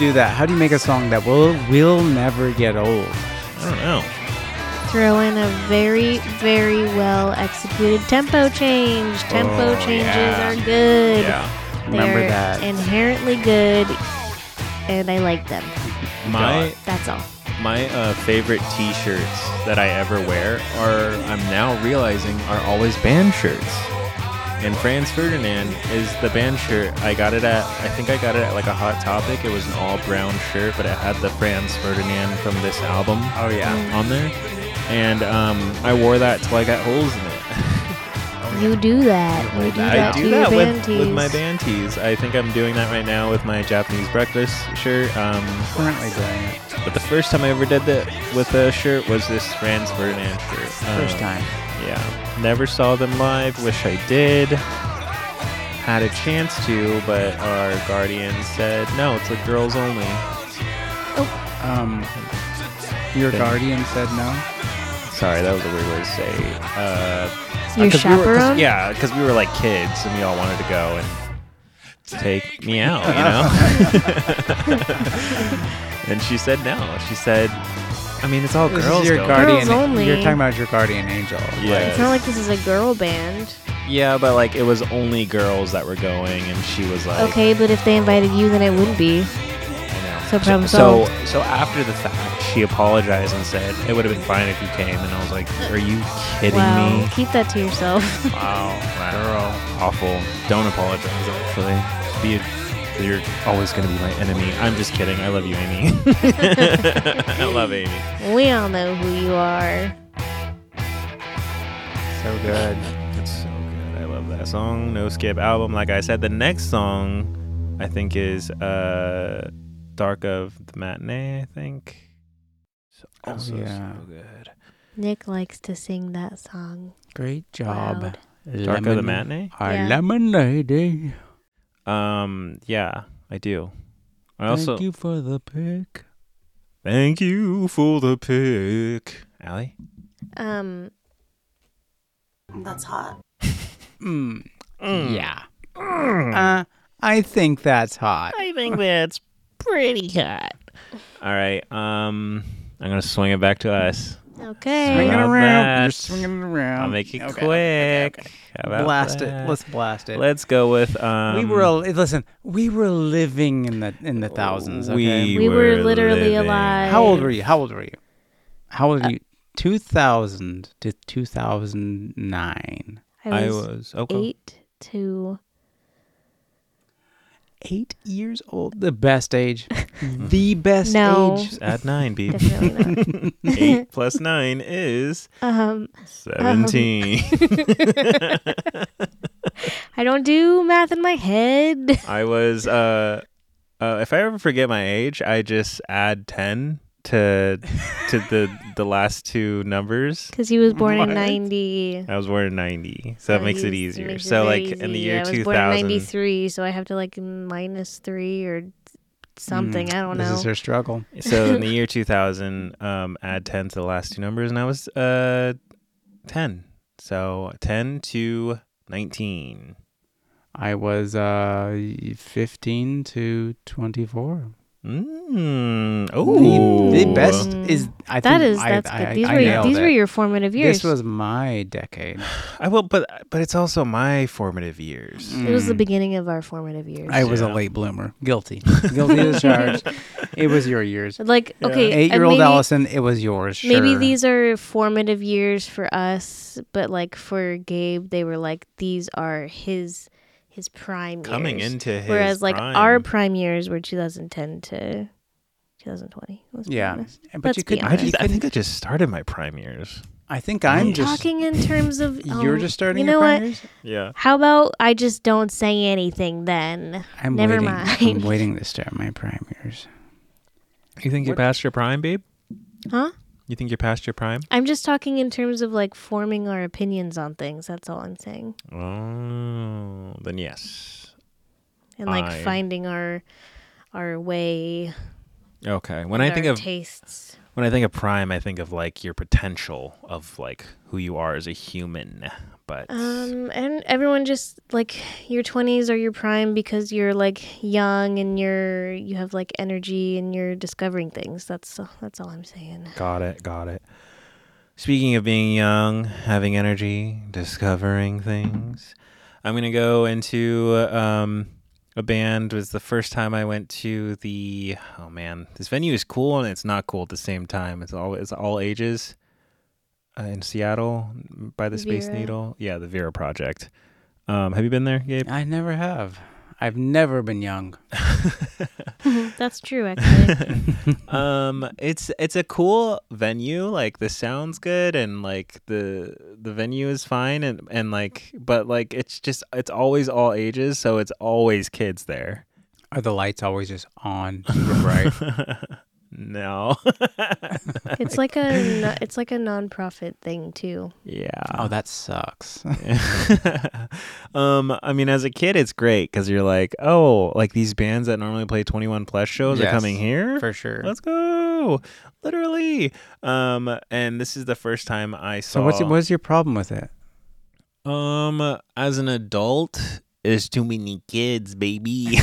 You do that? How do you make a song that will will never get old? I don't know. Throw in a very, very well executed tempo change. Tempo Oh, changes yeah. are good. Yeah. Remember They're that. inherently good, and I like them. My That's all. my uh, favorite T-shirts that I ever wear are I'm now realizing are always band shirts. And Franz Ferdinand is the band shirt. I got it at I think I got it at like a Hot Topic. It was an all brown shirt, but it had the Franz Ferdinand from this album Oh yeah. on there. And um, I wore that till I got holes in it. You do that. You do I that do to that your with, with my tees. band tees. I think I'm doing that right now with my Japanese breakfast shirt. Um, Currently doing it. but the first time I ever did that with a shirt was this Franz Ferdinand shirt. First Um, time. Yeah. Never saw them live. Wish I did. Had a chance to, but our guardian said no. It's a girls only. Oh. Um, your Then- guardian said no. Sorry, that was a weird way to say. Uh, Your 'cause we were- 'cause- chaperone? yeah, because we were like kids and we all wanted to go and take me out, you *laughs* know. *laughs* *laughs* and she said no. She said, I mean, it's all This girls. is your going. guardian. Girls only. You're talking about your guardian angel. Yeah. It's not like this is a girl band. Yeah, but like it was only girls that were going, and she was like, Okay, but if they invited you, then it wouldn't be. I know. So problem so, solved. so after the fact, she apologized and said it would have been fine if you came, and I was like, Are you kidding wow. me? Keep that to yourself. Wow, *laughs* wow. awful. Don't apologize. Actually, Just be. A, you're always gonna be my enemy. I'm just kidding. I love you, Amy. *laughs* *laughs* I love Amy. we all know who you are. So good. It's so good. I love that song. No skip album. Like I said, the next song I think is uh Dark of the Matinee, I think. So, also yeah. so good. Nick likes to sing that song. Great job. Loud. Dark of the Matinee? Our Yeah. lemonade. Um yeah, I do. I also Thank you for the pick. Thank you for the pick. Allie? Um, That's hot. Mm. Yeah. Uh, I think that's hot. I think that's pretty hot. *laughs* All right. Um I'm gonna swing it back to us. Okay. Swing it How about around. that? You're swinging it around. I'll make it Okay, quick. okay, okay. How about Blast that? it. Let's blast it. Let's go with um we were al- listen. We were living in the in the thousands. Okay? We, We were literally living. alive. How old were you? How old were you? How old were you? Two thousand to two thousand nine. I I was, was okay. eight to Eight years old. The best age. *laughs* the best No. age. At nine, B. definitely not. *laughs* Eight plus nine is Um, seventeen. *laughs* I don't do math in my head. I was uh, uh, if I ever forget my age, I just add ten to to the the last two numbers. *laughs* Because he was born What? in 90. I was born in ninety, so that makes it easier. makes it so very like in the easy. year I was born in 93, so I have to like minus three or something. I don't know. This is her struggle. So in the *laughs* year 2000, um, add 10 to the last two numbers, and I was uh 10. So 10 to 19. I was uh fifteen to twenty four. Mm. Oh, The, the best is I That think is I, that's I, good. These I were nailed these it. were your formative years. This was my decade. *sighs* I will, but but it's also my formative years. it was the Mm. beginning of our formative years. I was a late bloomer. Guilty. *laughs* Guilty as charged. *laughs* It was your years. like okay, and Eight year old Allison, it was yours. Maybe these are formative years for us, but like for Gabe, they were like these are his his prime Coming years. into his Whereas like prime. our prime years were 2010 to 2020. let's Yeah. honest. But Let's you could I just I think I just started my prime years. I think I'm I'm just talking in terms of *laughs* you're um, just starting You know your what? primaries? Yeah. How about I just don't say anything then? I'm Never waiting. mind. I'm *laughs* waiting to start my prime years. You think you passed your prime, babe? Huh? You think you're past your prime? I'm just talking in terms of like forming our opinions on things. That's all I'm saying. Oh, then yes. And like I- finding our our way. Okay. When I think of tastes. when I think of prime, I think of like your potential of like who you are as a human. But Um, and everyone just like your twenties are your prime because you're like young and you're you have like energy and you're discovering things. That's that's all I'm saying. got it, got it. Speaking of being young, having energy, discovering things, I'm gonna go into um, a band. Was the first time I went to the. Oh man, this venue is cool and it's not cool at the same time. It's all it's all ages. Uh, in Seattle, by the Space Vera. Needle, yeah, the Vera Project. Um, have you been there, Gabe? I never have. I've never been young. *laughs* *laughs* that's true, *laughs* actually. um it's it's a cool venue like the sound's good and like the the venue is fine and and like but like it's just it's always all ages so it's always kids there Are the lights always just on super bright? No it's like a no- it's like a nonprofit thing too. yeah oh, that sucks. *laughs* *laughs* um i mean as a kid it's great because you're like oh like these bands that normally play 21 plus shows are coming here For sure. let's go literally um and this is the first time i saw So what's your, what's your problem with it? Um, as an adult, there's too many kids, baby. *laughs*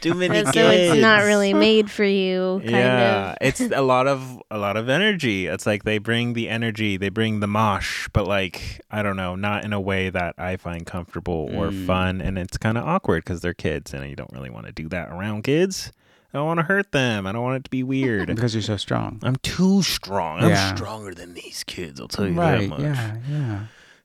too many And kids. so it's not really made for you, kind yeah, of. it's a lot of a lot of energy. It's like they bring the energy, they bring the mosh, but like I don't know, not in a way that I find comfortable or Mm. fun, and it's kind of awkward because they're kids, and you don't really want to do that around kids. I don't want to hurt them. I don't want it to be weird. *laughs* Because you're so strong. I'm too strong. I'm Yeah. stronger than these kids. I'll tell you that much. Yeah. Yeah.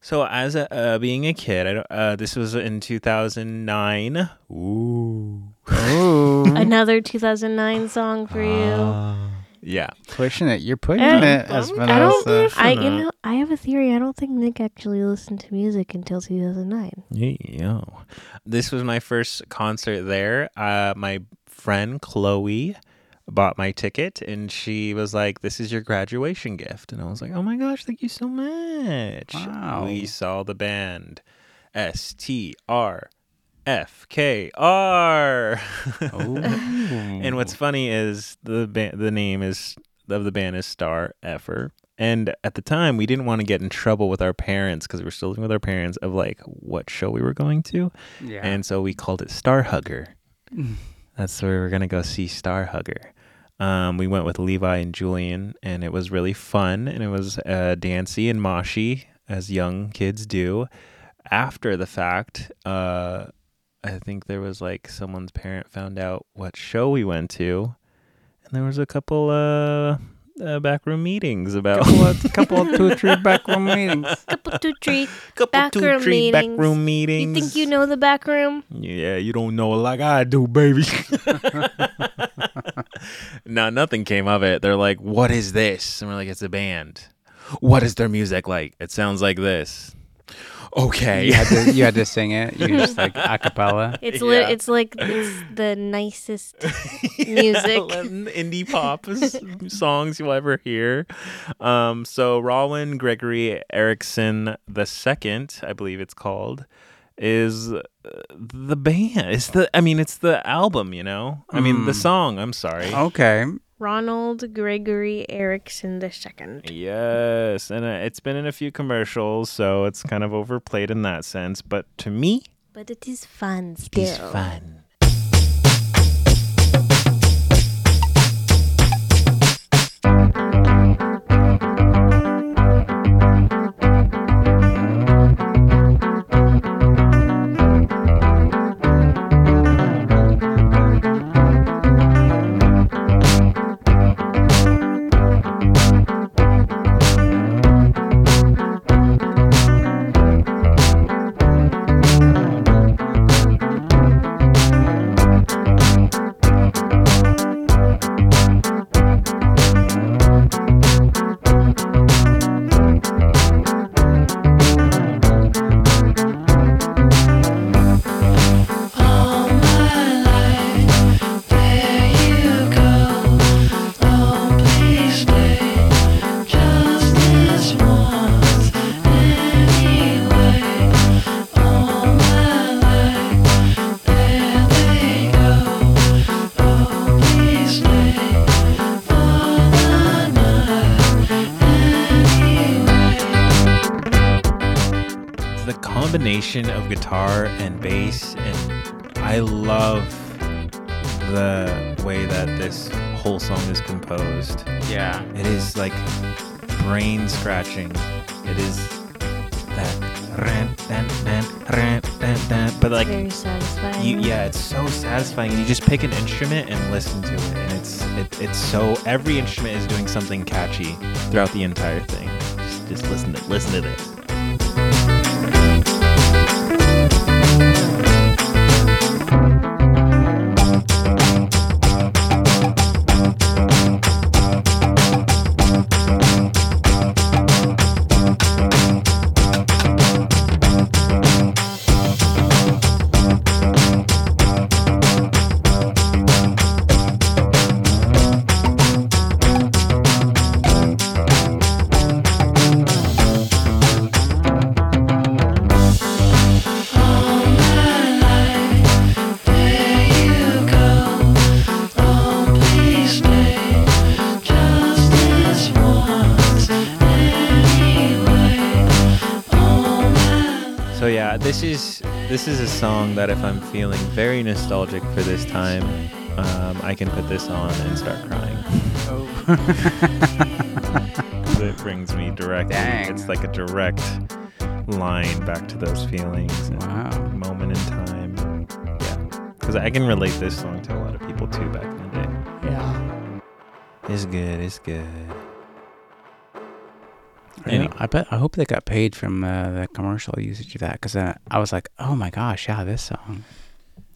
So as a uh, being a kid, I don't, uh, this was in 2009. Ooh. Oh, *laughs* Another 2009 song for you. Yeah. pushing it. You're pushing Eh, it. As I'm- I don't. Vanessa. I you know I have a theory. I don't think Nick actually listened to music until 2009. Yeah. This was my first concert there. Uh, my friend Chloe bought my ticket and she was like, This is your graduation gift. And I was like, Oh my gosh, thank you so much. Wow. We saw the band S T R F K R. Oh. *laughs* And what's oh. funny is the ba- the name is of the band is Star Effer. And at the time, we didn't want to get in trouble with our parents because we were still living with our parents of like what show we were going to, yeah. and so we called it Star Hugger. *laughs* That's where we are gonna go see Star Hugger. Um, we went with Levi and Julian, and it was really fun, and it was uh, dancey and moshy as young kids do. After the fact, uh, I think there was like someone's parent found out what show we went to, and there was a couple uh, uh backroom meetings about couple of, *laughs* couple of two three backroom meetings. *laughs* Couple two three. couple backroom two three meetings. backroom meetings. You think you know the back room? Yeah, you don't know like I do, baby. *laughs* no, nothing came of it. They're like, "What is this?" And we're like, "It's a band." What is their music like? It sounds like this. Okay. You had to, you had to *laughs* sing it. You just like a cappella. It's li- Yeah. it's like it's the nicest *laughs* music. *laughs* indie pop s- songs you'll ever hear. Um, so Rowan Gregory Erickson the second, I believe it's called, is uh, the band. It's the I mean it's the album, you know. I mean the Mm. song. I'm sorry. Okay. Rawnald Gregory Erickson the second. Yes, and uh, it's been in a few commercials, so it's kind of overplayed in that sense. But to me, But it is fun still. is fun. Combination of guitar and bass, and I love the way that this whole song is composed. Yeah. It is like brain scratching. It is that ran, dan, dan, ran, dan, dan. but like Very satisfying. you, yeah, it's so satisfying. You just pick an instrument and listen to it, and it's it, it's so every instrument is doing something catchy throughout the entire thing. Just, just listen to listen to this. That if I'm feeling very nostalgic for this time, um, I can put this on and start crying. it brings me directly. Dang. It's like a direct line back to those feelings and Wow. moment in time. Yeah, because I can relate this song to a lot of people too back in the day. Yeah. It's good. It's good. You know, Any- I bet. I hope they got paid from uh, the commercial usage of that because uh, I was like, oh my gosh, yeah, this song.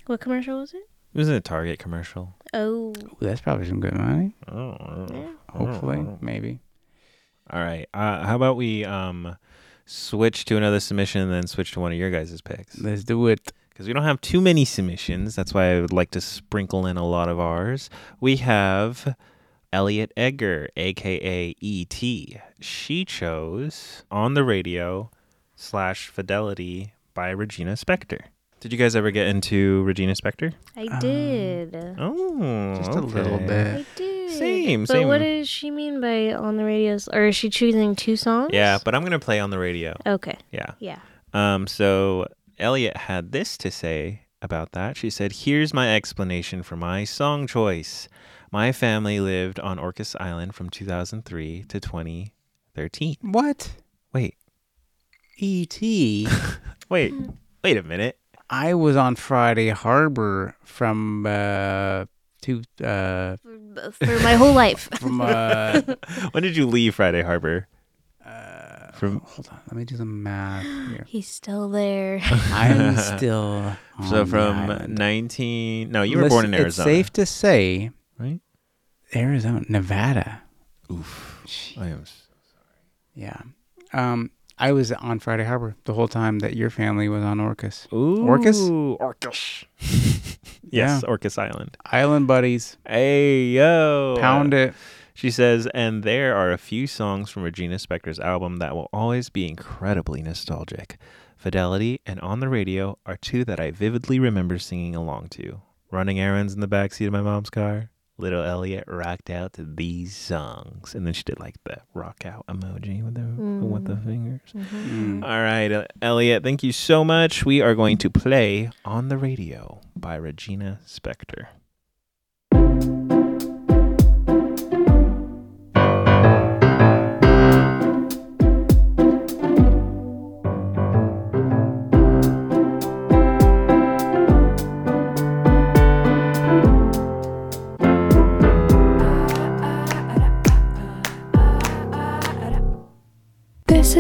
What commercial was it? It was a Target commercial. Oh, Ooh, that's probably some good money. Oh, yeah. Hopefully, maybe. All right. Uh, how about we um switch to another submission and then switch to one of your guys' picks? Let's do it. Because we don't have too many submissions. That's why I would like to sprinkle in a lot of ours. We have Elliot Edgar, aka E.T. She chose On the Radio slash Fidelity by Regina Spektor. Did you guys ever get into Regina Spektor? I Um, did. Oh, Just a little okay. bit. I did. Same, But what does she mean by on the radio? s- Or is she choosing two songs? Yeah, but I'm gonna play on the radio. Okay. Yeah. Yeah. Um, so Elliot had this to say about that. She said, Here's my explanation for my song choice. My family lived on Orcas Island from 2003 to 2013. What? Wait, E.T. *laughs* wait, wait a minute. I was on Friday Harbor from uh to uh For, for my whole life. *laughs* from uh, *laughs* When did you leave Friday Harbor? uh From hold on, let me do the math here. He's still there. I'm still so on from island. 19. No, you were born in Arizona. It's safe to say right? Arizona, Nevada. Oof. I am. Yeah. Um, I was on Friday Harbor the whole time that your family was on Orcas. Ooh, Orcas? Orcas. *laughs* yes, Orcas Island. Island buddies, Hey, yo. pound it. She says, and there are a few songs from Regina Spektor's album that will always be incredibly nostalgic. Fidelity and On the Radio are two that I vividly remember singing along to. Running errands in the backseat of my mom's car. Little Elliot rocked out to these songs. And then she did like the rock out emoji with the, with the fingers. Mm. All right, uh, Elliot, thank you so much. We are going to play On the Radio by Regina Spektor.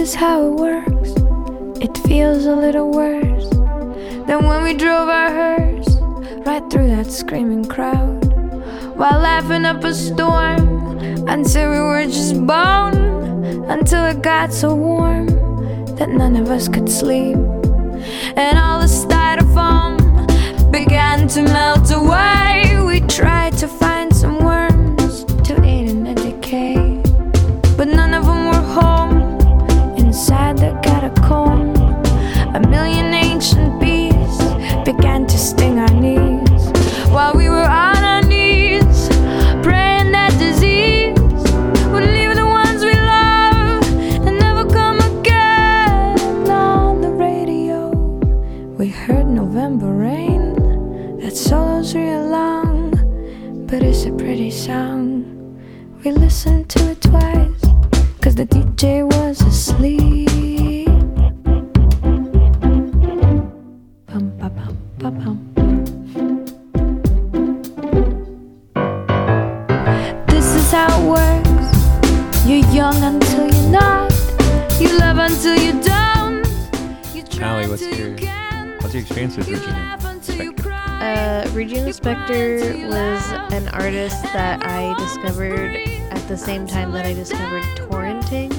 Is how it works. It feels a little worse than when we drove our hearse right through that screaming crowd while laughing up a storm until we were just bone until it got so warm that none of us could sleep and all the styrofoam began to melt away. We listened to it twice, cause the DJ was asleep. Bum, ba, bum, ba, bum. This is how it works. You're young until you're not. You love until you don't. You try Allie, what's till you your- can. What's your experience with You Regina? laugh until you cry. Uh, Regina Spektor was an artist that I discovered at the same time that I discovered torrenting.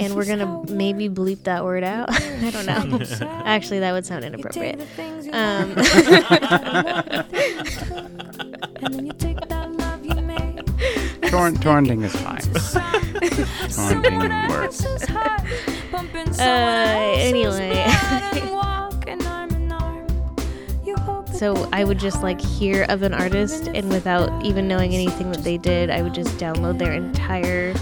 And we're gonna maybe bleep that word out. *laughs* I don't know. *laughs* Actually, that would sound inappropriate. the things you Um, want, *laughs* and then you take that love you made. Torrent, torrenting is fine. torrenting works. Uh, anyway. So I would just like hear of an artist, and without even knowing anything that they did, I would just download their entire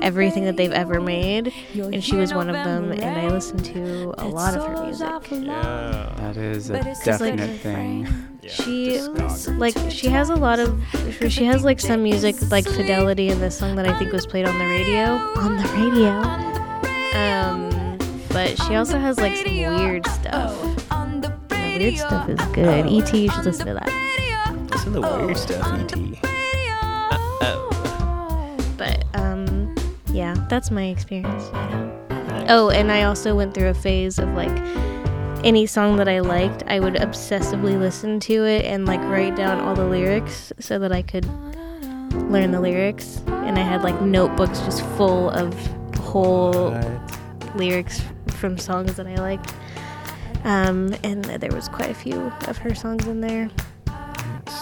everything that they've ever made. And she was one of them, and I listened to a lot of her music. Yeah. That is a But it's just like definite thing. She like she has a lot of she has like some music like Fidelity in this song that I think was played on the radio on the radio. Um, but she also has like some weird stuff. And the weird stuff is good. ET, you should listen to that. Listen to the weird stuff, E ET. But um, yeah, that's my experience. Oh, and I also went through a phase of like any song that I liked, I would obsessively listen to it and like write down all the lyrics so that I could learn the lyrics. And I had like notebooks just full of whole lyrics from songs that I liked. Um, and there was quite a few of her songs in there.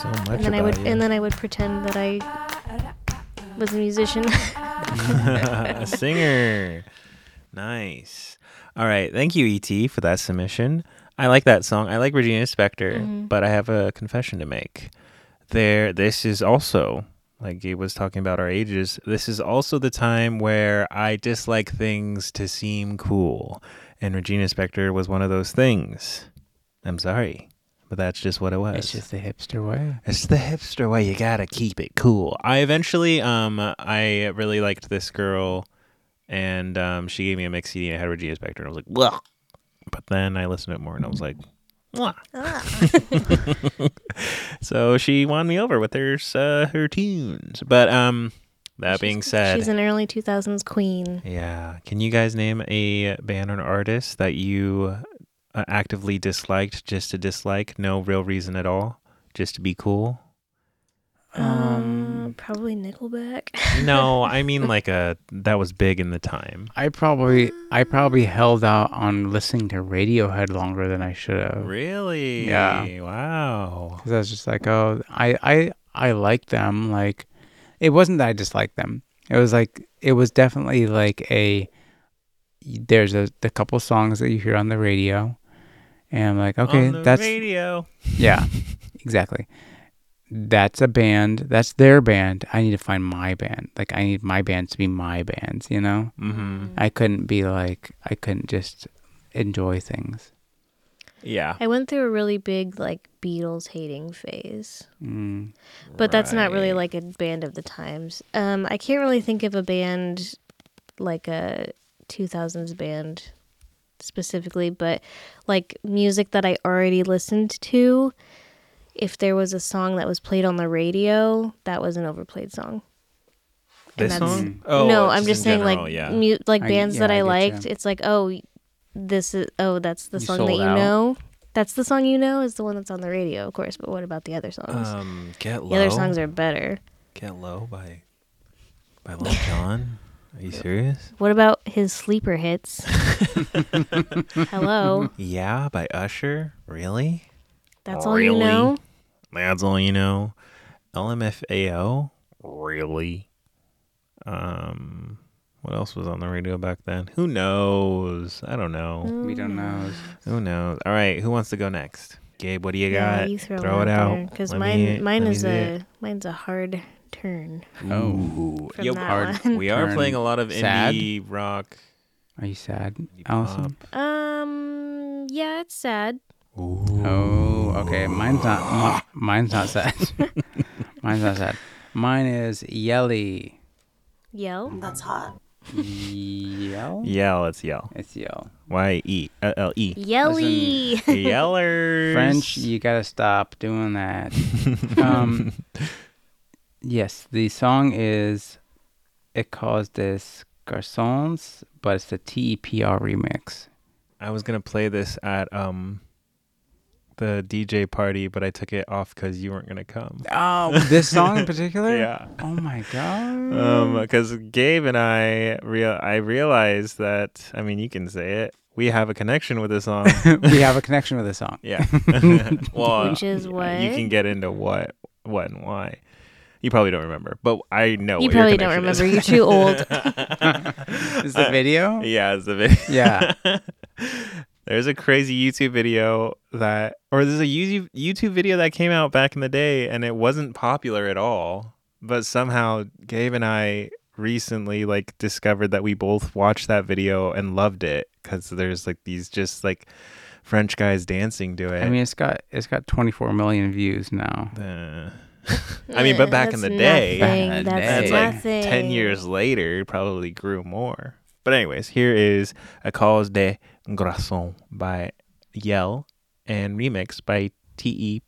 So much And then I would you. and then I would pretend that I was a musician. *laughs* *laughs* a singer. Nice. All right. Thank you, ET, for that submission. I like that song. I like Regina Spektor, Mhm. but I have a confession to make. There, this is also like Gabe was talking about our ages. This is also the time where I dislike things to seem cool, and Regina Spektor was one of those things. I'm sorry, but that's just what it was. It's just the hipster way. It's the hipster way. You gotta keep it cool. I eventually, um, I really liked this girl, and um, she gave me a mix CD and it had Regina Spektor, and I was like, well. But then I listened to it more, and I was like, Mwah. *laughs* so she won me over with her uh, her tunes. But um, that being said, She's an early 2000s queen. yeah. Can you guys name a band or an artist that you uh, actively disliked just to dislike? No real reason at all, just to be cool. Um, probably Nickelback. No, I *laughs* mean like a that was big in the time. I probably I probably held out on listening to Radiohead longer than I should have. Really? Yeah. Wow. Because I was just like, oh, I I I like them. Like, it wasn't that I disliked them. It was like it was definitely like a. There's a the couple songs that you hear on the radio, and I'm like, okay, that's radio. yeah, exactly. That's a band. That's their band. I need to find my band. Like I need my bands to be my bands. You know. Mm-hmm. I couldn't be like I couldn't just enjoy things. Yeah. I went through a really big like Beatles hating phase. Mm. But that's not really like a band of the times. Um, I can't really think of a band like a 2000s band specifically, but like music that I already listened to. If there was a song that was played on the radio, that was an overplayed song. And This that's- song? Oh, no, I'm just in saying general, like yeah. mu- like I- bands yeah, that I I, liked. ya. It's like oh, this is oh that's the You song that sold you out. know. That's the song you know is the one that's on the radio, of course. But what about the other songs? Um, Get Low. the other songs are better. Get Low by by Lil Jon. Are you serious? What about his sleeper hits? *laughs* Hello, Yeah, by Usher. Really? that's all you Really? know. That's all you know. LMFAO. Really? Um, what else was on the radio back then? Who knows? I don't know. We don't know. Who knows? All right, who wants to go next? Gabe, what do you Yeah, got? you throw, Throw it it out out. because mine me- mine is a it. mine's a hard turn. Oh, Ooh. From Yep. hard. one. We are playing a lot of sad? indie rock. are you sad, Allison? Um, yeah, it's sad. Oh, okay. Mine's not. mi- mine's not sad. mine's *laughs* Mine's not sad. Mine is Yelly. Yell. That's hot. Yell? Yell, it's yell. It's yell. Y E L L E. Yelly. *laughs* Yellers. French, you gotta stop doing that. um, *laughs* yes, the song is À Cause Des Garçons, but it's the TEPR remix. I was gonna play this at um the DJ party, but I took it off because you weren't gonna come. Oh, *laughs* this song in particular? Yeah. Oh my god. Um, because Gabe and I real I realized that I mean you can say it. We have a connection with this song. *laughs* we have a connection with this song. yeah. *laughs* well, Which is uh, what? you can get into what, what, and why. You probably don't remember, but I know. You what your probably don't connection is. remember. You're too old. Is the video? Yeah, it's the video. Yeah. There's a crazy YouTube video that, or there's a YouTube YouTube video that came out back in the day, and it wasn't popular at all. But somehow, Gabe and I recently like discovered that we both watched that video and loved it because there's like these just like French guys dancing to it. I mean, it's got it's got 24 million views now. Uh, *laughs* I mean, but back in the day, nothing. Back in the That's that's like nothing. 10 years later, probably grew more. But, anyways, here is A Cause de Garçon by Yelle and remix by E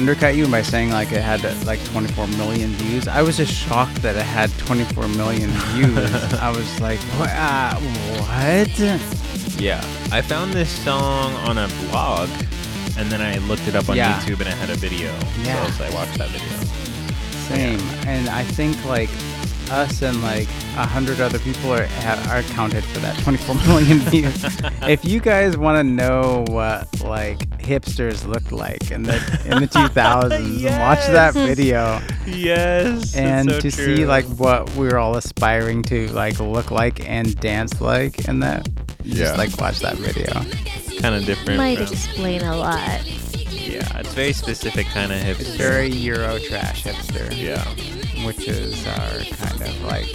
undercut you by saying like it had like 24 million views. I was just shocked that it had 24 million views. *laughs* I was like, what? Uh, what? Yeah, I found this song on a blog, and then I looked it up on Yeah. YouTube, and it had a video. Yeah. So I watched that video. Same. And I think like us and like a hundred other people are are counted for that 24 *laughs* million views. *laughs* if you guys want to know what like hipsters looked like in the in the *laughs* 2000s, watch that video Yes. and to see like what we were all aspiring to like look like and dance like and that Yeah. just like watch that video. kind of different. Might from- explain a lot. yeah, it's very specific kind of hipster. It's very Euro trash hipster. Yeah. which is our kind of like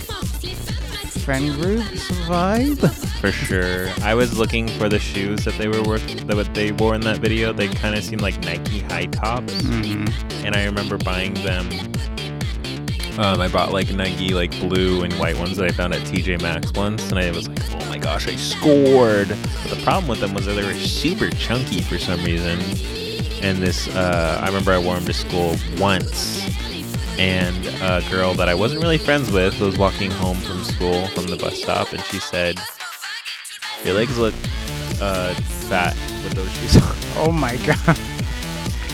friend group vibe. For sure. I was looking for the shoes that they were worth that what they wore in that video. They kind of seemed like Nike high tops, Mhm. and I remember buying them. Um, I bought like Nike like blue and white ones that I found at TJ Maxx once, and I was like, oh my gosh, I scored. But the problem with them was that they were super chunky for some reason. And this, uh, I remember I wore them to school once, and a girl that I wasn't really friends with was walking home from school from the bus stop, and she said, "Your legs look uh, fat with those shoes on." *laughs* Oh my god!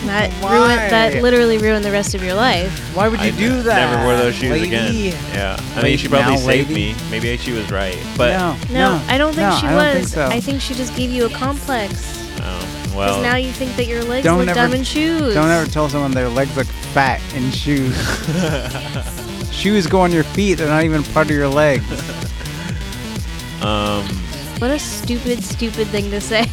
That Why? ruined. That literally ruined the rest of your life. Why would you I do that? Never wore those shoes lady? again. Yeah, I mean, Lady- she probably now saved lady? me. Maybe she was right, but no, No, I don't think no, she I was. don't think so. I think she just gave you a complex. oh, Because well, now you think that your legs Don't look ever- dumb in shoes. Don't ever tell someone their legs look fat in shoes. *laughs* shoes go on your feet; they're not even part of your legs. *laughs* um, What a stupid, stupid thing to say.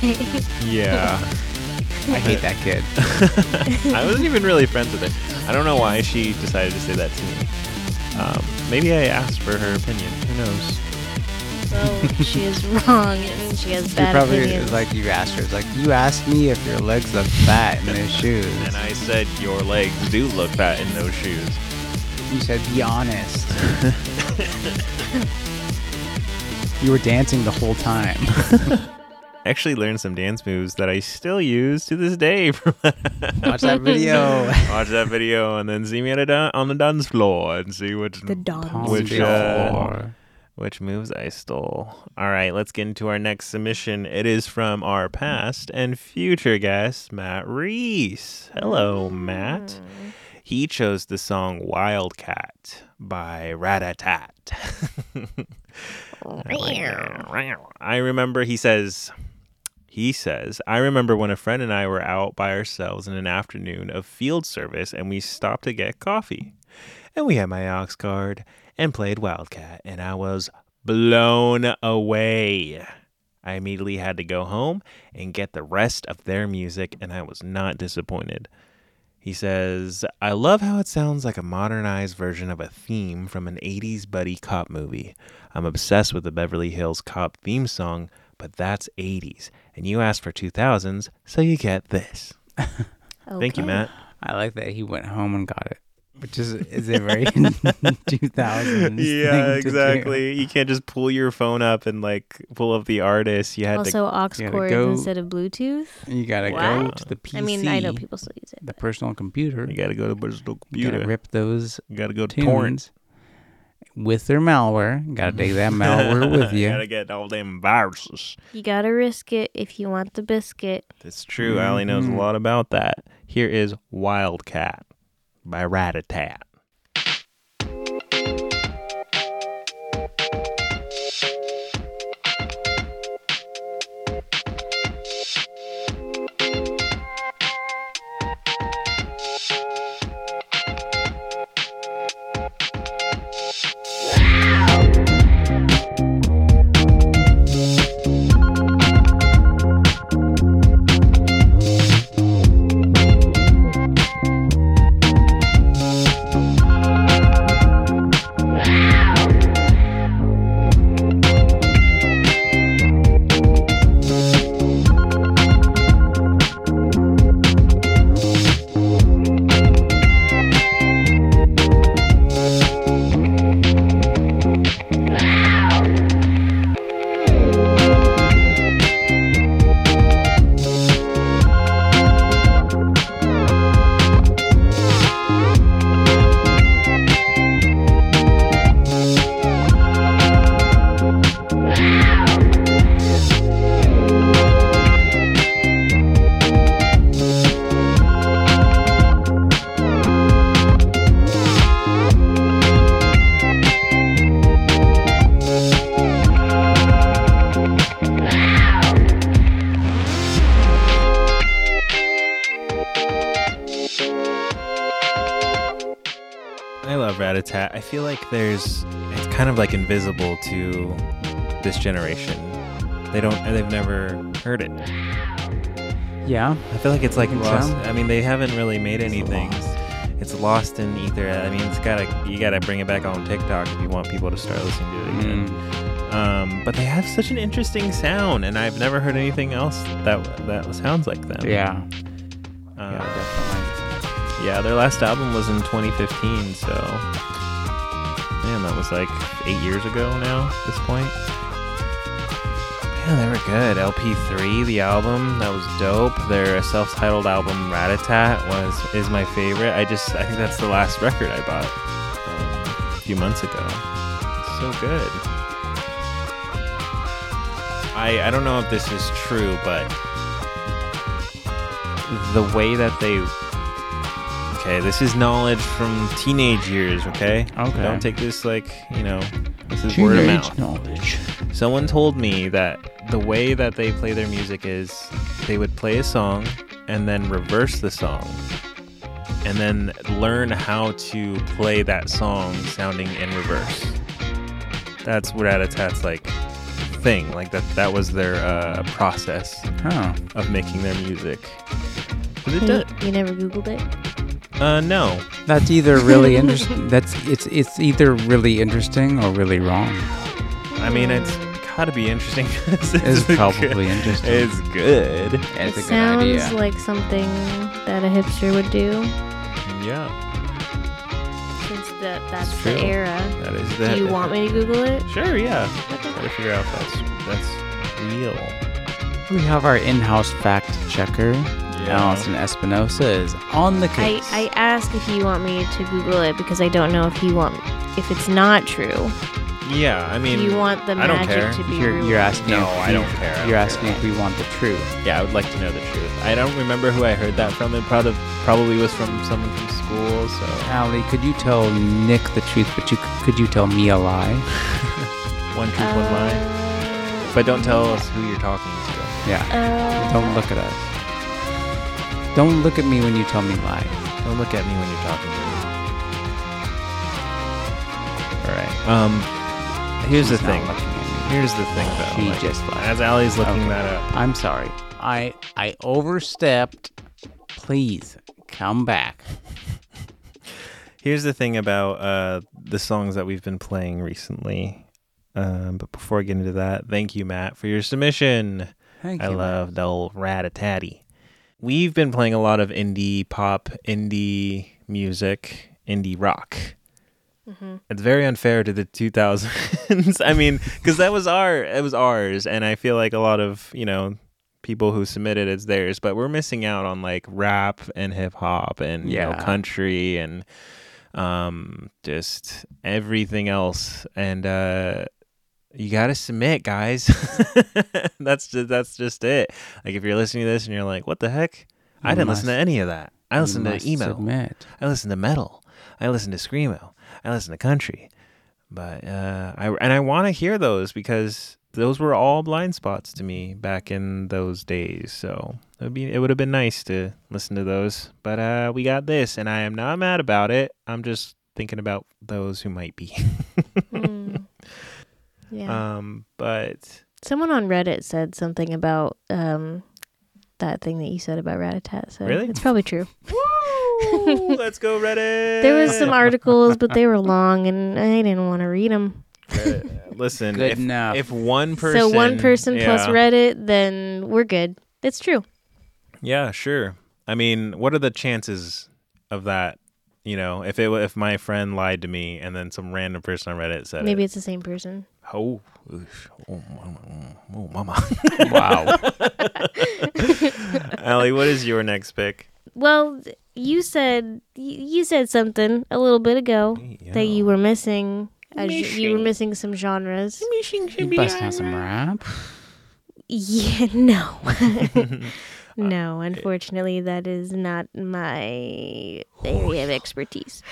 yeah. *laughs* I hate that kid. *laughs* I wasn't even really friends with her. I don't know why she decided to say that to me. Um, maybe I asked for her opinion. Who knows? well, *laughs* she is wrong and she has She bad probably opinions. like you asked her. It's like you asked me if your legs look fat in those shoes. And I said your legs do look fat in those shoes. You said be honest. You were dancing the whole time. *laughs* I actually learned some dance moves that I still use to this day. *laughs* Watch that video. *laughs* Watch that video and then see me at a dan- on the dance floor and see which the dance. Which, to uh, which moves I stole. All right, let's get into our next submission. It is from our past and future guest, Matt Reese. Hello, Matt. He chose the song Wildcat by Ratatat. I remember he says, he says, I remember when a friend and I were out by ourselves in an afternoon of field service and we stopped to get coffee. And we had my aux cord and played Wildcat, and I was blown away. I immediately had to go home and get the rest of their music, and I was not disappointed. He says, I love how it sounds like a modernized version of a theme from an 80s buddy cop movie. I'm obsessed with the Beverly Hills Cop theme song, but that's 80s. And you asked for 2000s, so you get this. *laughs* Thank you, Matt. I like that he went home and got it, which is is a very *laughs* 2000s. Yeah, thing to do. exactly. You can't just pull your phone up and like pull up the artist. You had Also, aux gotta cords go- instead of Bluetooth. You gotta go to the PC. I mean, I know people still use it. the personal computer. you gotta go to the personal You gotta computer. rip those You gotta go to tunes torrents. with their malware. Gotta take that malware *laughs* with you. gotta get all them viruses. You gotta risk it if you want the biscuit. That's true. Allie knows a Mhm. lot about that. Here is Wildcat by Ratatat. Wildcat feel like there's it's kind of like invisible to this generation. They don't. They've never heard it. Yeah. I feel like it's like Think lost. so? I mean, they haven't really made It's anything. lost. It's lost in ether. I mean, it's gotta you gotta bring it back on TikTok if you want people to start listening to it again. Mm. Um, but they have such an interesting sound, and I've never heard anything else that that sounds like them. Yeah. Uh, yeah, definitely. yeah, their last album was in 2015, so man, that was like eight years ago now. At this point, yeah, they were good. LP3, the album, that was dope. Their self-titled album, Ratatat, was is my favorite. I just, I think that's the last record I bought um, a few months ago. It's so good. I I don't know if this is true, but the way that they Okay, this is knowledge from teenage years, okay? Okay. Don't take this like, you know, this is word of mouth. knowledge. Someone told me that the way that they play their music is they would play a song and then reverse the song and then learn how to play that song sounding in reverse. That's what Ratatat's like thing. Like that that was their uh, process Oh. of making their music. 'Cause it You, does- you never Googled it? Uh no. That's either really interesting. *laughs* That's it's it's either really interesting or really wrong. I mean it's gotta be interesting. *laughs* It's good- probably interesting. It's good. It's it sounds like something that a hipster would do, Yeah. since that that's It's the true. era. That is the Do you want me to Google it? Sure, yeah. Gotta figure out if that's that's real. We have our in-house fact checker. Yeah. Allison Espinosa is on the I, case. I I ask if you want me to Google it because I don't know if you want if it's not true. Yeah, I mean you want the I don't magic care. to be you're, you're asking. No, if I we- don't care. I don't You're care asking if we want the truth. Yeah, I would like to know the truth. I don't remember who I heard that from. It probably probably was from someone from school, so Allie, could you tell Nick the truth, but you could you tell me a lie? *laughs* one truth, one lie. Uh, But don't tell us who you're talking to. Yeah. uh, Don't look at us. Don't look at me when you tell me lies. Don't look at me when you're talking to me. All right. Um here's She's the thing. looking at me. Here's the thing though. She like, just lied. as Allie's looking Okay. that up. I'm sorry. I I overstepped. Please come back. *laughs* Here's the thing about uh, the songs that we've been playing recently. Um, but before I get into that, thank you, Matt, for your submission. Thank I you. love the old rat-a-tatty. We've been playing a lot of indie pop, indie music, indie rock. It's very unfair to the 2000s. *laughs* I mean, because that was our, it was ours, and I feel like a lot of you know people who submitted it's theirs, but we're missing out on like rap and hip hop and you know Yeah. country and um just everything else and uh you gotta submit guys. *laughs* That's just that's just it. Like if you're listening to this and you're like what the heck? I You didn't listen to any of that. I listened to emo. Submit. i listened to metal. I listened to screamo. I listened to country. But uh i and i want to hear those because those were all blind spots to me back in those days. So it would be it would have been nice to listen to those. But uh we got this and i am not mad about it. I'm just thinking about those who might be. *laughs* Yeah. um but Someone on Reddit said something about um that thing that you said about Ratatat. So Really? it's probably true. *laughs* Woo! let's go reddit There was some articles, but they were long, and I didn't want to read them. listen Good if, enough. if one person so one person plus. Reddit, then we're good. It's true. Yeah, sure. I mean, what are the chances of that? You know, if it wa- if my friend lied to me and then some random person on Reddit said Maybe it. it's the same person. Oh, oof. oh, mama, oh, mama. *laughs* Wow. *laughs* Allie, what is your next pick? Well, you said you you said something a little bit ago that you were missing. A, you were missing some genres. you busting out some rap? *laughs* Yeah, no. No, unfortunately, that is not my area of expertise.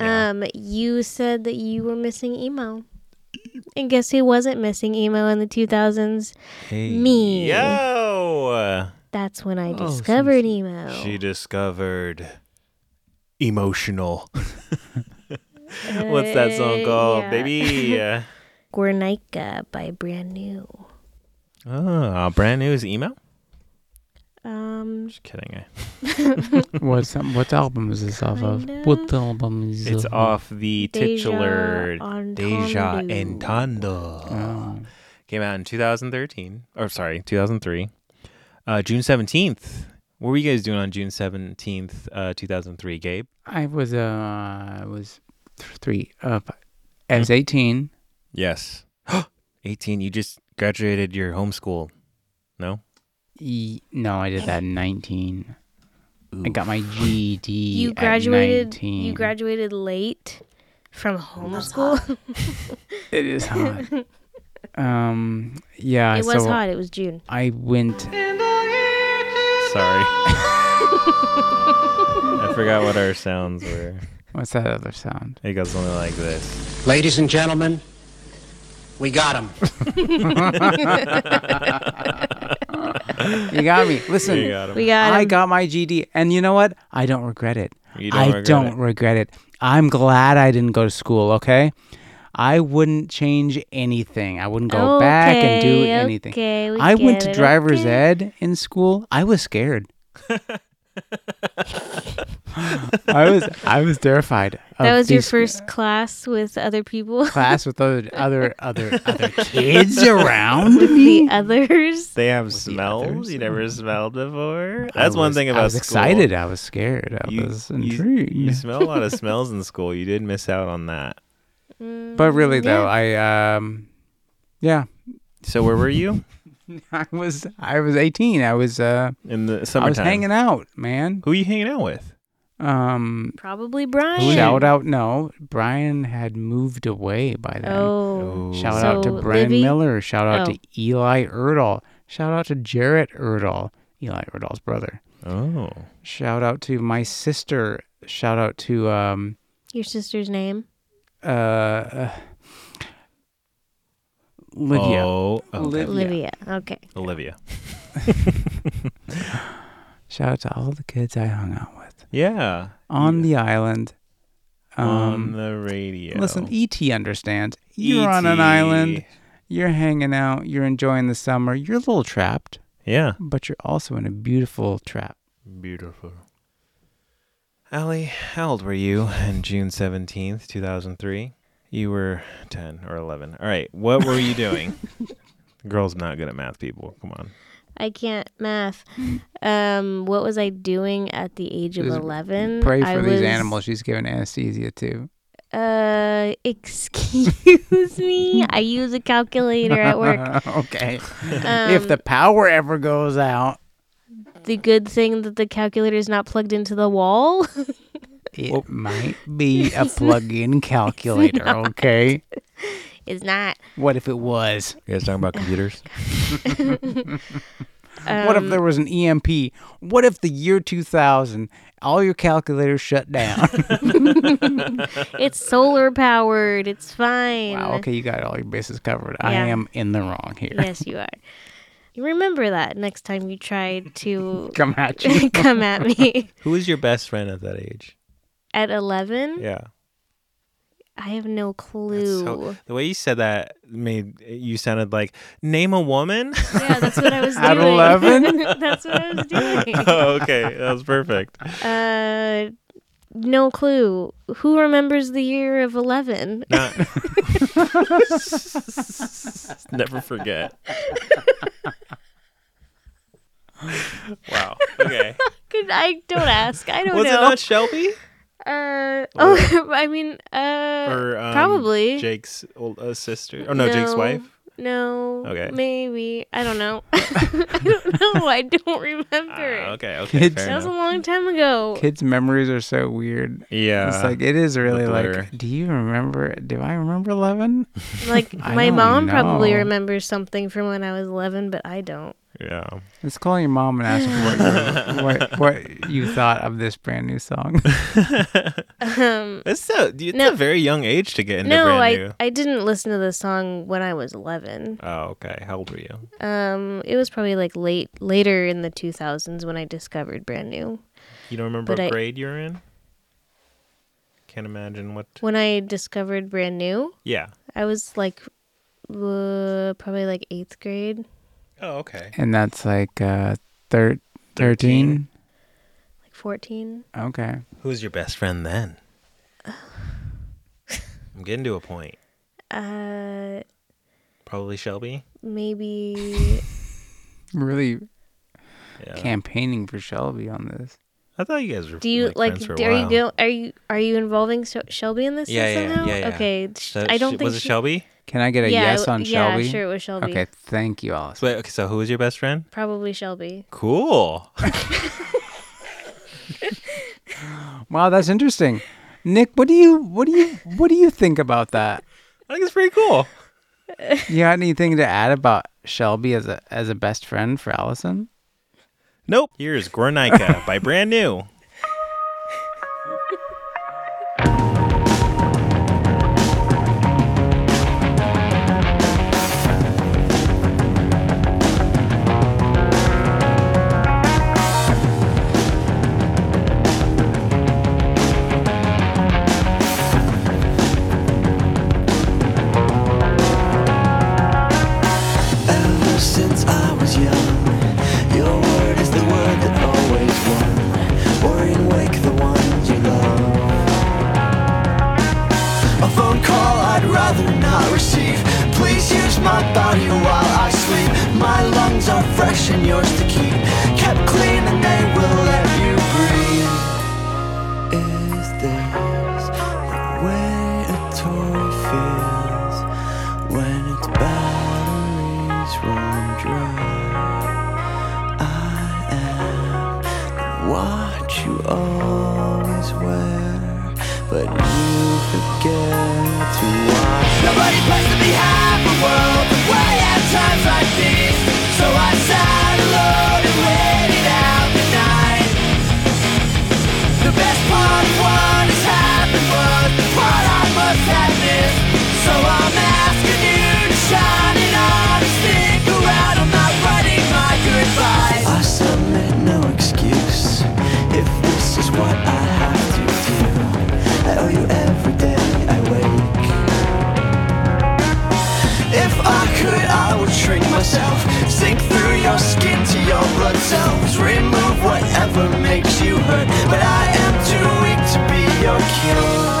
Um, you said that you were missing emo. And guess who wasn't missing emo in the 2000s? Me. Yo! That's when I Oh, discovered emo. She discovered emotional. *laughs* What's that song called, yeah. baby? *laughs* Guernica by Brand New. oh, brand new is email. Um, Just kidding. eh? *laughs* What's what album is this off of? Kinda. What album is It's off the Deja titular Deja Entendu. Entendu. Oh. Came out in 2013, or sorry, 2003. Uh, June 17th. What were you guys doing on June 17th, uh, 2003, Gabe? I was uh I was th- three uh I was eighteen. Yes. *gasps* 18. You just graduated your homeschool. No? E- no, I did that in nineteen. I got my GED. you at graduated. 19. You graduated late from homeschool. *laughs* It is hot. um. Yeah. it was so hot. It was June. I went. Sorry. *laughs* I forgot what our sounds were. What's that other sound? It goes something like this. Ladies and gentlemen, we got him. *laughs* You got me. Listen. You got 'em. We got. I him. got my GD, and you know what? I don't regret it. You don't I regret don't it. regret it. I'm glad I didn't go to school. Okay, I wouldn't change anything. I wouldn't go back and do Okay, anything. Okay, we I went get to it, driver's okay. ed in school. I was scared. *laughs* *laughs* I was I was terrified. That was your these first class with other people. class with other *laughs* other other other kids *laughs* around me. the others. They have the smells others. you never smelled before. I That's one thing about I was school. excited. I was scared. I You, was you, intrigued. you smell a lot of smells in school. You did miss out on that. But really, though, I um, yeah, So where were you I was I was 18. I was uh, in the I was summertime? hanging out, man. Who are you hanging out with? Um, Probably Brian. shout out, no, Brian had moved away by then. Oh, Shout So, out to Brian Livy? Miller. Shout out Oh. to Eli Erdahl. Shout out to Jarrett Erdahl, Eli Erdahl's brother. Oh, Shout out to my sister. Shout out to um your sister's name. uh, uh Lydia. Oh, okay. Olivia. Olivia. Okay. Olivia. *laughs* Shout out to all the kids I hung out with Yeah. on the island. Um, on the radio. Listen, ET understands. You're on an island. You're hanging out. You're enjoying the summer. You're a little trapped, Yeah. but you're also in a beautiful trap. Beautiful. Allie, how old were you on June 17th, 2003? You were 10 or 11. All right. What were you doing? *laughs* Girl's not good at math, people. Come on. I can't math. Um, what was I doing at the age of eleven? Pray for I these was, animals she's giving anesthesia to. Uh, excuse me. I use a calculator at work. *laughs* okay. if Um, the power ever goes out, The good thing that the calculator is not plugged into the wall. it might be *laughs* a plug-in *laughs* calculator. Okay. It's not. What if it was? You guys talking about computers? *laughs* what if Um, there was an EMP? What if the year 2000, all your calculators shut down? *laughs* *laughs* It's solar powered. It's fine. wow. Okay, you got all your bases covered. I Yeah. am in the wrong here. Yes, you are. You remember that next time you try to Come at you. come at me Who was your best friend at that age? at 11. Yeah. I have no clue. so- the way you said that made you sounded like name a woman. yeah, that's what I was *laughs* doing. At *laughs* 11? that's what I was doing. *laughs* oh, okay, that was perfect. Uh, no clue. Who remembers the year of 11? Not- Never forget. wow. Okay. I don't ask. I don't Was it know. not Shelby uh, oh, *laughs* I mean, uh, or um, probably. Jake's old uh, sister? Oh no, Jake's wife. No. Okay. Maybe. I don't know. *laughs* *laughs* I don't know. I don't remember. It. okay. Okay. Kids- Fair That was a long time ago. Kids' memories are so weird. Yeah. It's like it is really like. Do you remember? Do I remember eleven? Like my don't mom probably remembers something from when I was 11, but I don't. Yeah. Let's call your mom and ask her what, you, *laughs* what what you thought of this brand new song. *laughs* Um, It's so. It's No. a very young age to get into no, brand I new. I didn't listen to the song when I was 11. Oh, okay. How old were you? Um, it was probably like late later in the 2000s when I discovered brand new. You don't remember But what I- grade you're in? can't imagine what. When I discovered brand new, Yeah. I was like, uh, probably like eighth grade, Oh, okay. And that's like uh, thir- 13? like fourteen. Okay. Who's your best friend then? *sighs* I'm getting to a point. Uh, Probably Shelby. maybe *laughs* Really Yeah. campaigning for Shelby on this. I thought you guys were. Do you like? friends for a do- are you while. go? Are you are you involving Sh- Shelby in this Yeah, yeah, somehow? yeah, yeah. Okay, sh- So I don't sh- think was it she- Shelby. Can I get a yeah, yes I- on yeah, Shelby? sure, it was Shelby. Okay, thank you, Alice. So, wait, okay, so who was your best friend? Probably Shelby. Cool. *laughs* Wow, that's interesting. Nick, what do you what do you what do you think about that? *laughs* I think it's pretty cool. You got anything to add about Shelby as a as a best friend for Allison? Nope. Here's Guernica by Brand New. My body while I sleep. My lungs are fresh and yours to keep. Kept clean and they will let you breathe. Is this the way a toy feels when its batteries run dry? I am the watch you always wear, but you forget to watch. Nobody plays to be half a world like. So I sat would shrink myself, sink through your skin to your blood cells, remove whatever makes you hurt. But I am too weak to be your cure.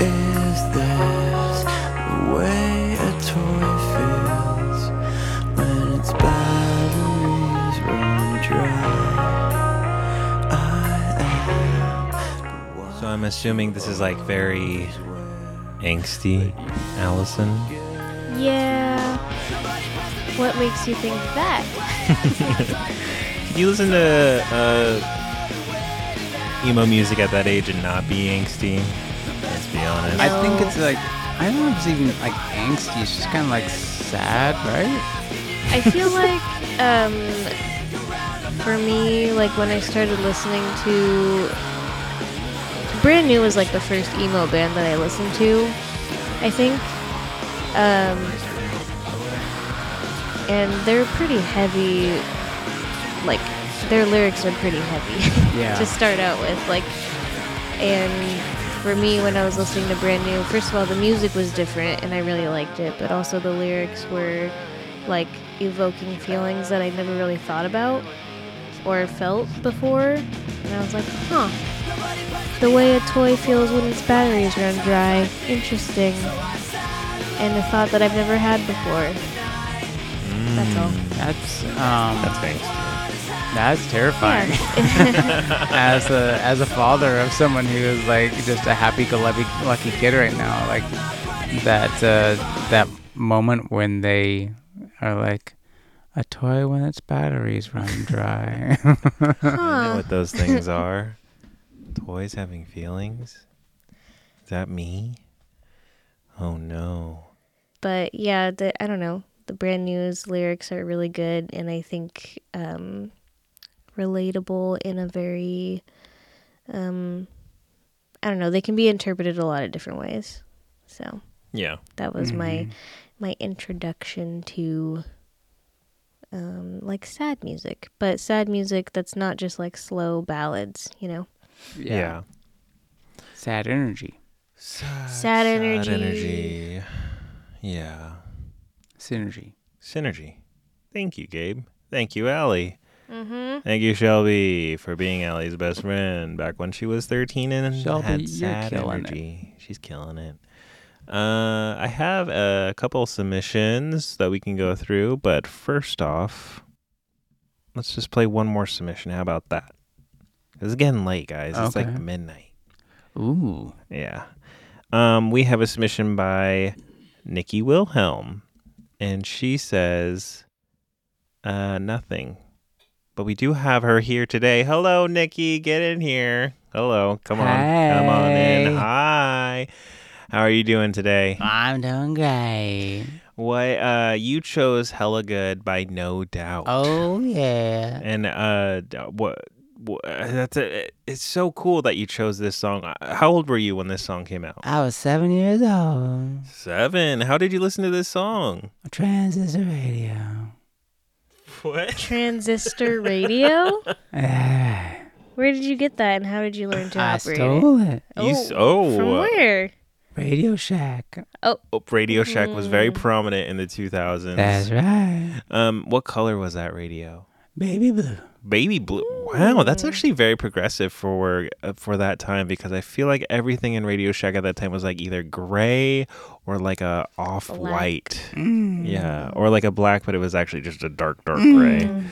Is this the way a toy feels when its batteries run dry? I am. So I'm assuming this is like very angsty, Allison. Yeah. What makes you think that? Did *laughs* you listen to uh, emo music at that age and not be angsty? Let's be honest. I think it's like I don't know if it's even like angsty. It's just kind of like sad, right? I feel like um, for me, like when I started listening to Brand New was like the first emo band that I listened to. I think, um, and they're pretty heavy. Like their lyrics are pretty heavy *laughs* Yeah. to start out with. Like, and for me, when I was listening to Brand New, first of all, the music was different and I really liked it, but also the lyrics were like evoking feelings that I never really thought about or felt before. And I was like, huh. The way a toy feels when its batteries run dry. Interesting. And a thought that I've never had before. That's all. That's um, That's angsty. that's terrifying. *laughs* as a as a father of someone who is like just a happy-go-lucky lucky kid right now, like that uh, that moment when they are like a toy when its batteries run dry. *laughs* I know what those things *laughs* are. Toys having feelings. Is that me? Oh no. But yeah, the I don't know. The brand new's lyrics are really good and I think um relatable in a very um I don't know, they can be interpreted a lot of different ways. So Yeah. that was my Mhm. my introduction to um like sad music. But sad music that's not just like slow ballads, you know. Yeah. Sad energy. Sad energy. energy. Yeah. Synergy. Synergy. Thank you, Gabe. Thank you, Allie. Mm-hmm. Thank you, Shelby, for being Allie's best friend back when she was 13 and Shelby, had you're sad killing it. energy. She's killing it. Uh, I have a couple submissions that we can go through, but first off, let's just play one more submission. How about that? It's getting late, guys. It's Okay. like midnight. Ooh. Yeah. Um, we have a submission by Nikki Wilhelm, and she says, uh, nothing. But we do have her here today. Hello, Nikki. Get in here. Hello. Come on. Come on in. Hi. Hi. How are you doing today? I'm doing great. What uh you chose Hella Good by No Doubt. Oh yeah. And uh what that's a, it's so cool that you chose this song. Uh, How old were you when this song came out? I was seven years old. Seven. How did you listen to this song? Transistor radio. What? Transistor radio. *laughs* Where did you get that, and how did you learn to operate it? I operate stole it. You s- oh. From where? Radio Shack. Oh, Radio Shack was very Mm. prominent in the 2000s. That's right. Um, what color was that radio? Baby blue. Baby blue. Wow, that's actually very progressive for uh, for that time because I feel like everything in Radio Shack at that time was like either gray or like a off white. Mm. Yeah, or like a black, but it was actually just a dark, dark gray.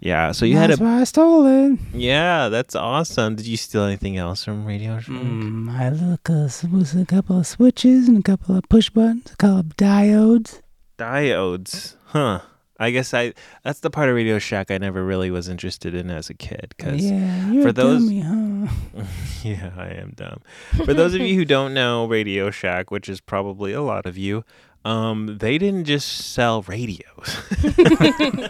Yeah, so you had That's a why I stole it. yeah, that's awesome. Did you steal anything else from Radio Shack? Mm, I look uh, s- was a couple of switches and a couple of push buttons, a couple of diodes. Diodes, huh? I guess I that's the part of Radio Shack I never really was interested in as a kid because Yeah, you're for those dummy, huh? *laughs* yeah, I am dumb. For those of you who *laughs* don't know Radio Shack, which is probably a lot of you, um, they didn't just sell radios, *laughs*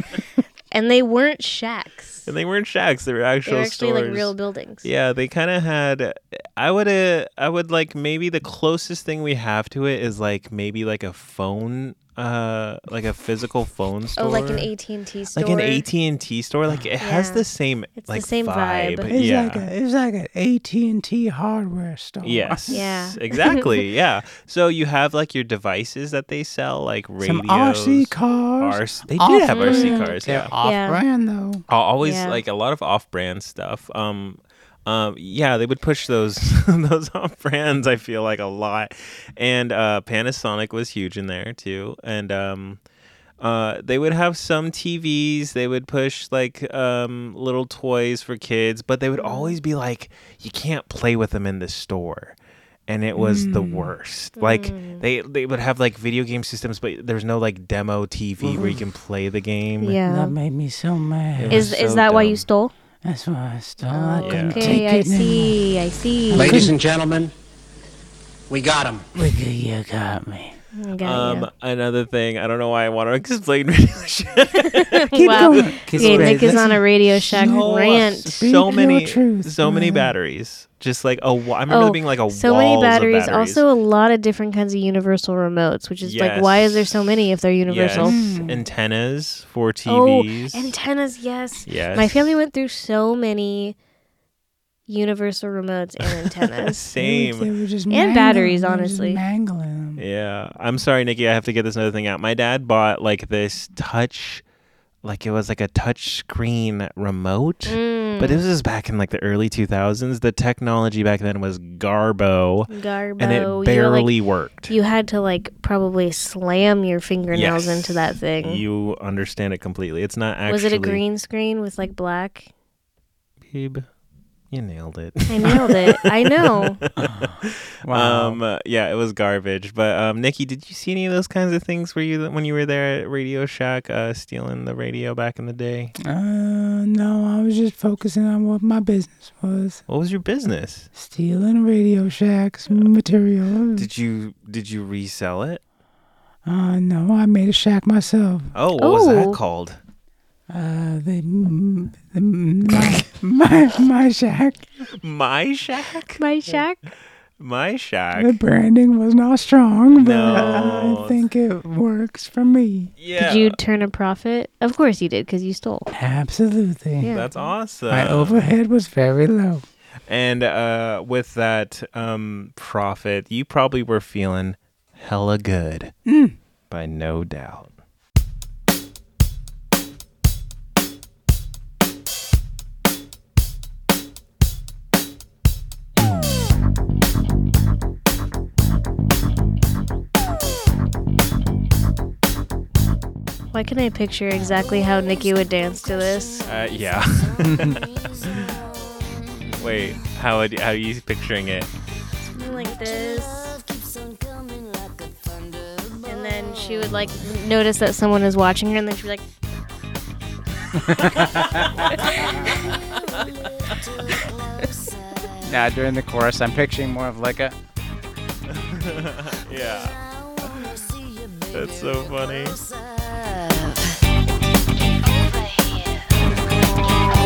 And they weren't shacks. and they weren't shacks; they were actual They were actually stores. like real buildings. Yeah, they kind of had. I would. Uh, I would like maybe the closest thing we have to it is like maybe like a phone, uh, like a physical phone store. Oh, like an AT and T store. like an AT and T store. Like it has Yeah. the same It's the like same vibe. It's Yeah. like a, it's like an AT and T hardware store. Yes. *laughs* Yeah. Exactly. *laughs* yeah. So you have like your devices that they sell, like radios. Some RC cars. RC they did have Off-brand. RC cars. They're Yeah. off-brand though. Al- Always Yeah. like a lot of off-brand stuff. Um, um, yeah, they would push those *laughs* those off brands. I feel like a lot, and uh, Panasonic was huge in there too. And um, uh, they would have some TVs. They would push like um, little toys for kids, but they would always be like, you can't play with them in the store. And it was the worst. Like they they would have like video game systems, but there's no like demo TV where you can play the game. Yeah. That made me so mad. It Is was is so that why you stole? That's why I stole. I oh, couldn't Okay, take I it anymore. see. I see. Ladies and gentlemen, we got him. Look at you got me. Got Um, ya. another thing, I don't know why I want to *laughs* explain Radio *laughs* Shack. *laughs* Keep Wow. going. Keep Okay. Nick is on a Radio Shack so, rant. So many, so many batteries. Just like a, wa- I remember there being like a so walls many of batteries. batteries. Also, a lot of different kinds of universal remotes, which is like, why is there so many if they're universal? Yes. Antennas for TVs. Oh, TVs. antennas, yes. Yes. My family went through so many universal remotes and *laughs* antennas. They Same. were just And mangling- batteries, they just honestly. Mangling them. Yeah. I'm sorry, Nikki. I have to get this another thing out. My dad bought like this touch, like it was like a touch screen remote. Mm. But this was back in like the early 2000s. The technology back then was Garbo, Garbo. and you it like- barely worked. You had to like probably slam your fingernails Yes. into that thing. You understand it completely. It's not actually. Was it a green screen with like black? Babe, you nailed it. I nailed it. I know. *laughs* Wow. Um, uh, yeah, it was garbage. But um, Nikki, did you see any of those kinds of things? Were you when you were there at Radio Shack, uh, stealing the radio back in the day? Uh, no, I was just focusing on what my business was. What was your business? Stealing Radio Shack's material. Did you did you resell it? Uh, no, I made a shack myself. Oh, what was that Oh. called? Uh, the, the my, my, my shack. My Shack. My shack. My The branding was not strong, but No. I think it works for me. Yeah. Did you turn a profit? Of course you did, because you stole. Absolutely. Yeah. That's awesome. My overhead was very low. And uh, with that um, profit, you probably were feeling hella good. By no doubt. Why can I picture exactly how Nikki would dance to this? Uh, yeah. *laughs* Wait, how would, how are you picturing it? Something like this. And then she would like notice that someone is watching her, and then she'd be like, *laughs* Yeah, during the chorus, I'm picturing more of like a. *laughs* Yeah. That's so funny.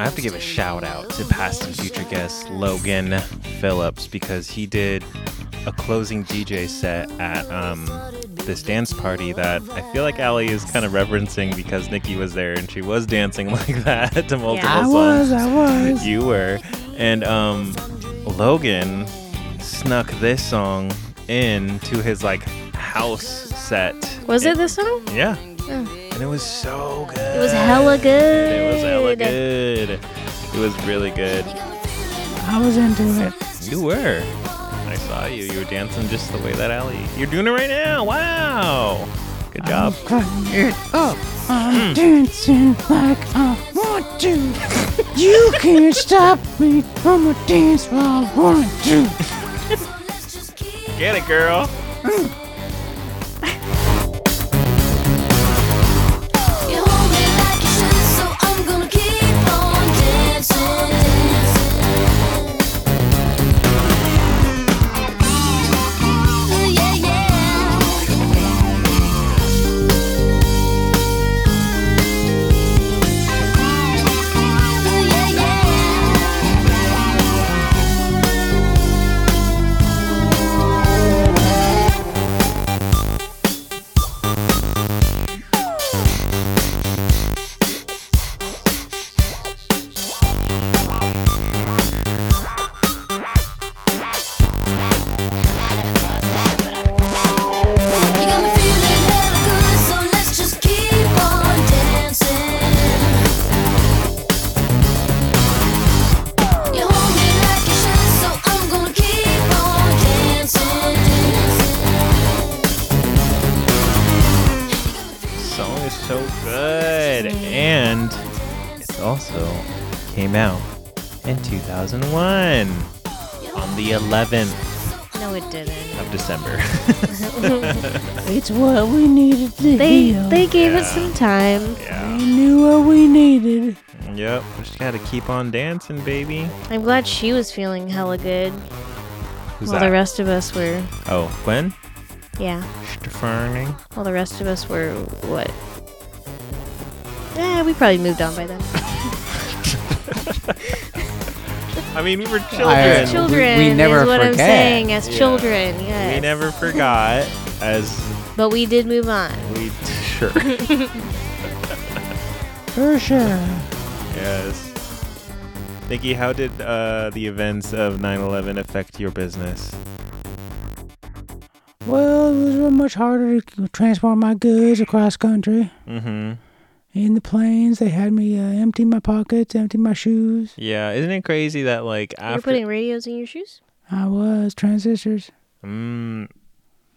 I have to give a shout out to past and future guest Logan Phillips because he did a closing DJ set at um, this dance party that I feel like Ali is kind of referencing because Nikki was there and she was dancing *laughs* like that to multiple yeah, I songs. I was. You were, and um, Logan snuck this song in to his like house set. "Was it this song? Yeah. And it was so good. It was hella good. It was hella good. It was really good. I was into it. You were. I saw you. You were dancing just the way that Allie. You're doing it right now. Wow. Good job. Cutting it oh, up. I'm hmm. dancing like I want to. you can't stop me from a dance while I want to. Get it, girl. You good. And it also came out in 2001 on the 11th No, it didn't. of December. *laughs* It's what we needed to They heal. they gave it Yeah. some time. yeah. We knew what we needed. Yep. we Just gotta keep on dancing, baby. I'm glad she was feeling hella good, Who's while that? the rest of us were, oh, Gwen? yeah, Stefani? while the rest of us were what? Yeah, we probably moved on by then. *laughs* I mean, we were I- children. we- children we never is what I'm saying. As Yeah. children, yes. We never forgot, as But we did move on. we sure. *laughs* For sure. yes. Nikki, how did uh, the events of 9/11 affect your business? Well, it was much harder to transport my goods across country. Mm-hmm. In the planes, they had me uh, empty my pockets, empty my shoes. Yeah, isn't it crazy that like You're putting radios in your shoes? I was transistors. Mm,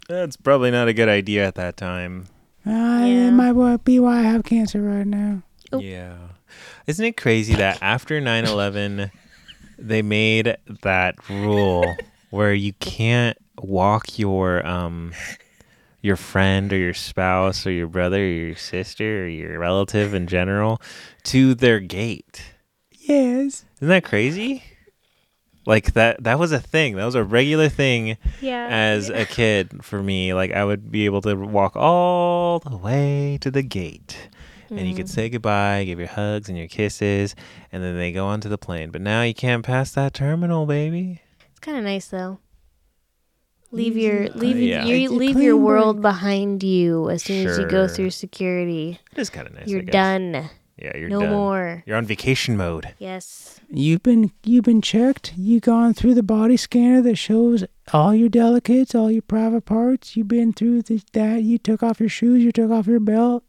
that's probably not a good idea at that time. Uh, Yeah. It might wa- be why I have cancer right now. Oh. Yeah. Isn't it crazy that after 9/11 *laughs* they made that rule where you can't walk your um your friend or your spouse or your brother or your sister or your relative in general to their gate. Yes. Isn't that crazy? Like that that was a thing. That was a regular thing Yeah. as a kid for me. Like I would be able to walk all the way to the gate and you could Mm. say goodbye, give your hugs and your kisses, and then they go onto the plane. But now you can't pass that terminal, baby. It's kind of nice though. Leave your leave yeah. your, It's leave your clean world behind you as soon as you go through security. It is kind of nice. You're guess. done. Yeah, you're done. no done. more. You're on vacation mode. Yes. You've been you've been checked. You gone through the body scanner that shows all your delicates, all your private parts. You've been through the, that. You took off your shoes. You took off your belt.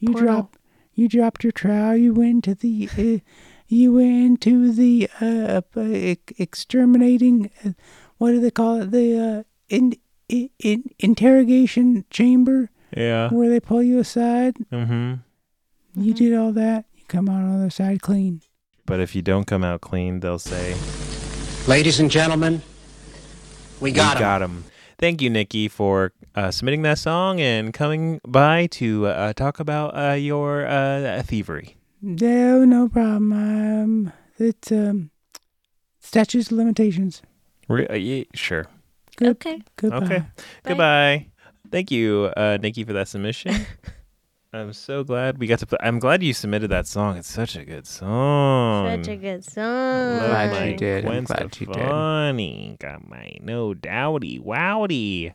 You Portal. dropped you dropped your trowel. You went to the uh, you went into the uh, uh, exterminating. Uh, what do they call it? The uh, in, in, in interrogation chamber Yeah. where they pull you aside. Mm-hmm. You did all that. You come out on the other side clean. But if you don't come out clean, they'll say Ladies and gentlemen, we got we 'em. got him. Thank you, Nikki, for uh, submitting that song and coming by to uh, talk about uh, your uh, thievery. No, no problem. Um, it's um, statutes of limitations. Re- uh, yeah, sure. Good. Okay. Goodbye. Okay. Goodbye. Thank you, uh, Nikki, for that submission. *laughs* I'm so glad we got to play. I'm glad you submitted that song. It's such a good song. Such a good song. Love Glad you did. I'm Gwen glad you did. Stefani. Got my no doubty wowdy.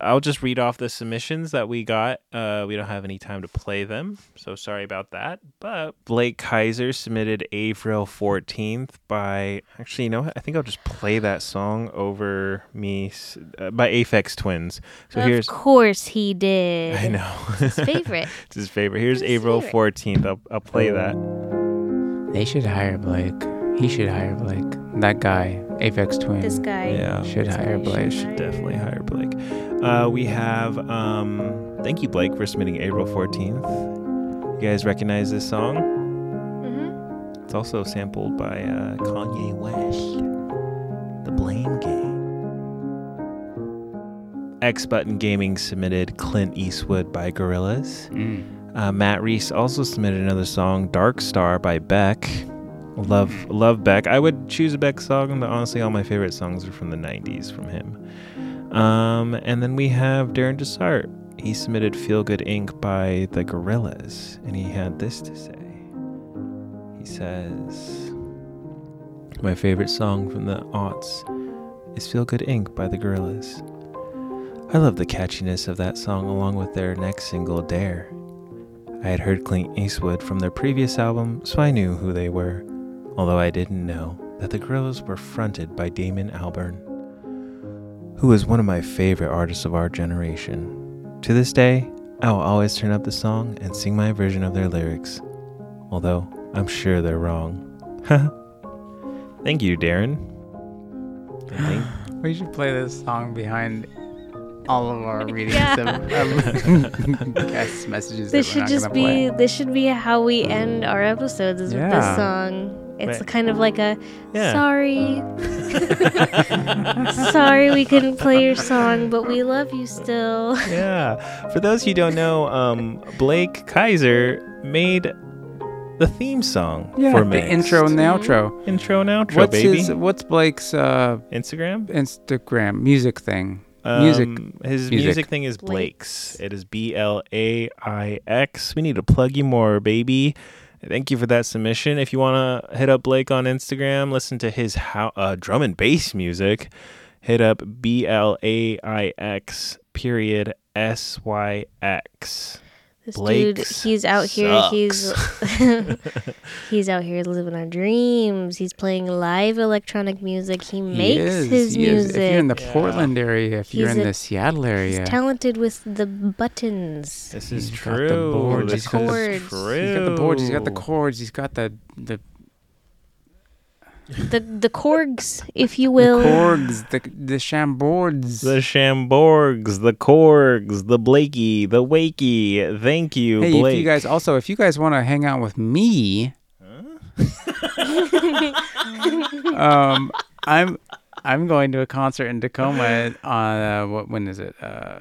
I'll just read off the submissions that we got. Uh, we don't have any time to play them, so sorry about that. But Blake Kaiser submitted April 14th by. Actually, you know what? I think I'll just play that song over me uh, by Aphex Twins. So of here's. course he did. I know. His favorite. *laughs* it's his favorite. Here's His April favorite. 14th. I'll, I'll play that. They should hire Blake. He should hire Blake. That guy, Aphex Twin. This guy. Yeah. should This hire guy Blake. should should definitely hire Blake. Uh, we have, um, thank you, Blake, for submitting April 14th. You guys recognize this song? Mm-hmm. It's also sampled by uh, Kanye West. The Blame Game. X Button Gaming submitted Clint Eastwood by Gorillaz. Mm. Uh, Matt Reese also submitted another song, Dark Star by Beck. Love, love Beck. I would choose a Beck song, but honestly, all my favorite songs are from the 90s from him. Um, and then we have Darren Desart. He submitted Feel Good Inc. by the Gorillaz, and he had this to say. He says, My favorite song from the aughts is Feel Good Inc. by the Gorillaz. I love the catchiness of that song along with their next single, Dare. I had heard Clint Eastwood from their previous album, so I knew who they were, although I didn't know that the Gorillaz were fronted by Damon Albarn, who is one of my favorite artists of our generation. To this day, I will always turn up the song and sing my version of their lyrics, although I'm sure they're wrong. *laughs* Thank you, Darren. And *gasps* We should play this song behind all of our *laughs* readings Yeah. of um, *laughs* guest messages. This that we're should not just be play. this should be how we end our episodes is with this song. It's Right. kind of like a Yeah. sorry. *laughs* *laughs* sorry we couldn't play your song, but we love you still. *laughs* yeah. For those who don't know, um, Blake Kaiser made the theme song yeah, for the intro and the outro. intro and outro, What's baby. his? What's Blake's uh, Instagram. Instagram music thing? music. Um, His music. music. thing is Blake's. Blake's. It is B L A I X. We need to plug you more, baby. Thank you for that submission. If you want to hit up Blake on Instagram, listen to his how, uh, drum and bass music. Hit up B L A I X period S Y X. This Blake dude, he's out here. He's *laughs* he's out here living our dreams. He's playing live electronic music. He He makes is, his he is. music. If you're in the Yeah. Portland area, if you're in a- the Seattle area, He's talented with the buttons. This is He's got the true. boards, This he's got the is chords. he's got the boards, he's got the chords, he's got the the, The the corgs, if you will. the will. chords, the the shamboards. The Shamborgs, the Korgs, the Blakey, the Wakey. Thank you, Hey, Blake. if you guys also, if you guys want to hang out with me, *laughs* um, I'm I'm going to a concert in Tacoma on *laughs* uh, what when is it? Uh,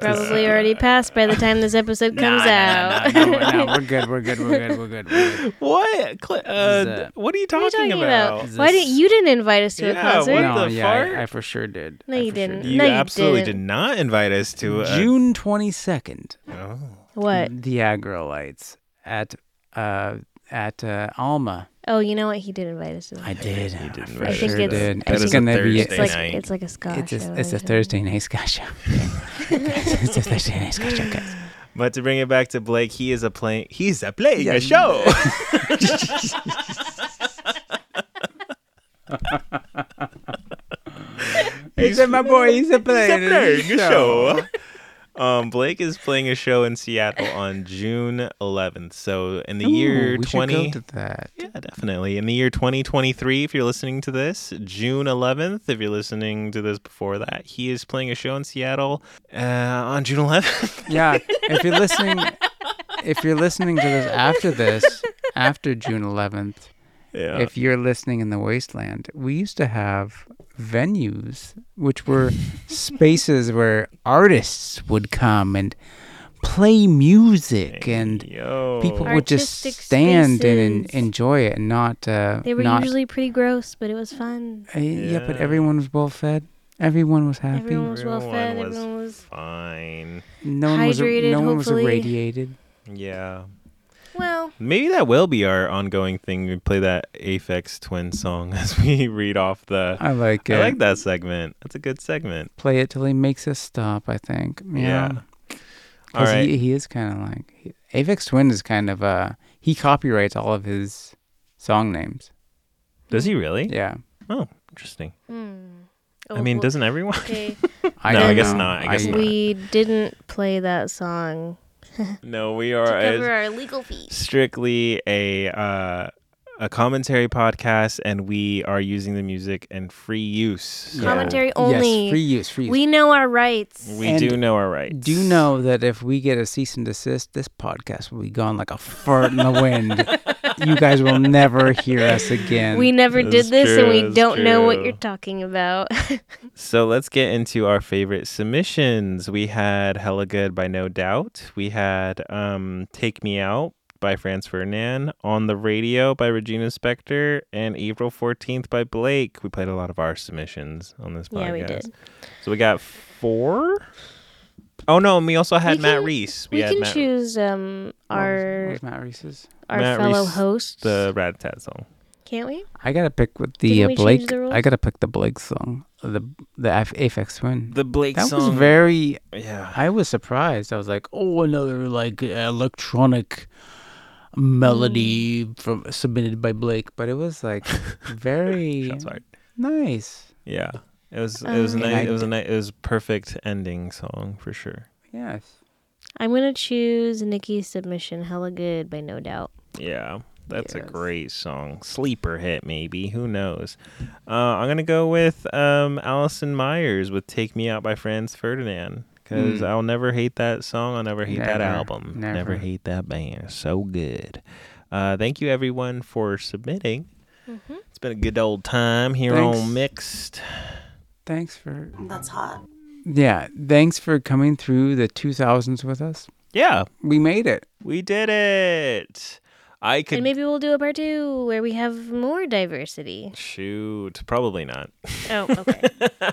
Probably already passed by the time this episode *laughs* comes out. no, no, no, *laughs* we're good, we're good, we're good, we're good. We're good. what? Cl- uh, that? what are you What talking, are you talking about? about? Why didn't you didn't invite us to a Yeah, concert? what No, the yeah, I, fart? I for sure did. No, you didn't. did. You No, you absolutely didn't. did not invite us to a June twenty second. Oh. What? The Aggrolites at uh at uh, Alma. Oh, you know what? He did invite us to that. I did. He did I invite I us think sure it's, did. I That It's is a gonna be. it's Thursday like night. it's like a ska It's show. it's a isn't it? Thursday night ska show. *laughs* it's a Thursday night ska show, guys. But to bring it back to Blake, he is a playing. He's a playing Yeah. a show. *laughs* He said, "My boy, he's a playing, He's a playing a show. Um, Blake is playing a show in Seattle on June 11th. So in the year Ooh, should 20, go to that. yeah, definitely. In the year 2023, if you're listening to this, June 11th, if you're listening to this before that, he is playing a show in Seattle uh, on June 11th. *laughs* Yeah, if you're listening, if you're listening to this after this, after June 11th, yeah. if you're listening in the wasteland, we used to have venues which were *laughs* spaces where artists would come and play music and Yo. people would just stand and, and enjoy it and not uh They were not usually pretty gross, but it was fun. uh, yeah. but everyone was well fed everyone was happy Everyone was well fed. Everyone was Everyone was fine. no one was hydrated, no one was hopefully. irradiated Yeah. Well. Maybe that will be our ongoing thing. We play that Aphex Twin song *laughs* as we read off the. i like it I like that segment. That's a good segment. play it till he makes us stop i think you Yeah. know? All 'Cause right. he, he is kind of like he, Aphex Twin is kind of uh he copyrights all of his song names. Does he really? Yeah, Oh, interesting. Hmm. I Oh, mean, well, doesn't everyone? Okay, *laughs* I No, I don't guess know. not. I guess not. we didn't play that song *laughs* no, we to are cover a, our legal fees. strictly a uh, a commentary podcast, and we are using the music in free use. So Commentary Yes, only. free use, free use. We know our rights. We And do know our rights. do know that if we get a cease and desist, this podcast will be gone like a fart in the wind. *laughs* you guys will never hear us again. We never That's did this, and we don't know what you're talking about. *laughs* So let's get into our favorite submissions. We had Hella Good by No Doubt. We had um, Take Me Out by Franz Ferdinand. On the Radio by Regina Spektor. And April 14th by Blake. We played a lot of our submissions on this podcast. Yeah, we did. So we got four? Oh, no. And we also had We Matt can- Reese. we had can Matt, choose um What was- what our was Matt Reese's. our Matt fellow Reese, hosts. the Rat Tat song. Can't we? I gotta pick with the uh, Blake. the? I gotta pick the Blake song, the the F- Aphex Twin. The Blake song. that song. was very. Yeah. I was surprised. I was like, oh, another like electronic melody Mm. from submitted by Blake, but it was like *laughs* very nice. Yeah. It was it was a Um, nice, it was a d- nice, it was a perfect ending song for sure. Yes. I'm gonna choose Nikki's submission. Hella good by no doubt. Yeah, that's a great song. Sleeper hit, maybe. Who knows? Uh, I'm going to go with um, Allison Myers with Take Me Out by Franz Ferdinand. Because Mm. I'll never hate that song. I'll never hate that Never, album. never. hate that band. So good. Uh, thank you, everyone, for submitting. It's been a good old time here Thanks. on Mixed. Thanks for That's hot. yeah. Thanks for coming through the 2000s with us. Yeah, We made it. we did it. I could And maybe we'll do a part two where we have more diversity. shoot. Probably not. Oh, okay.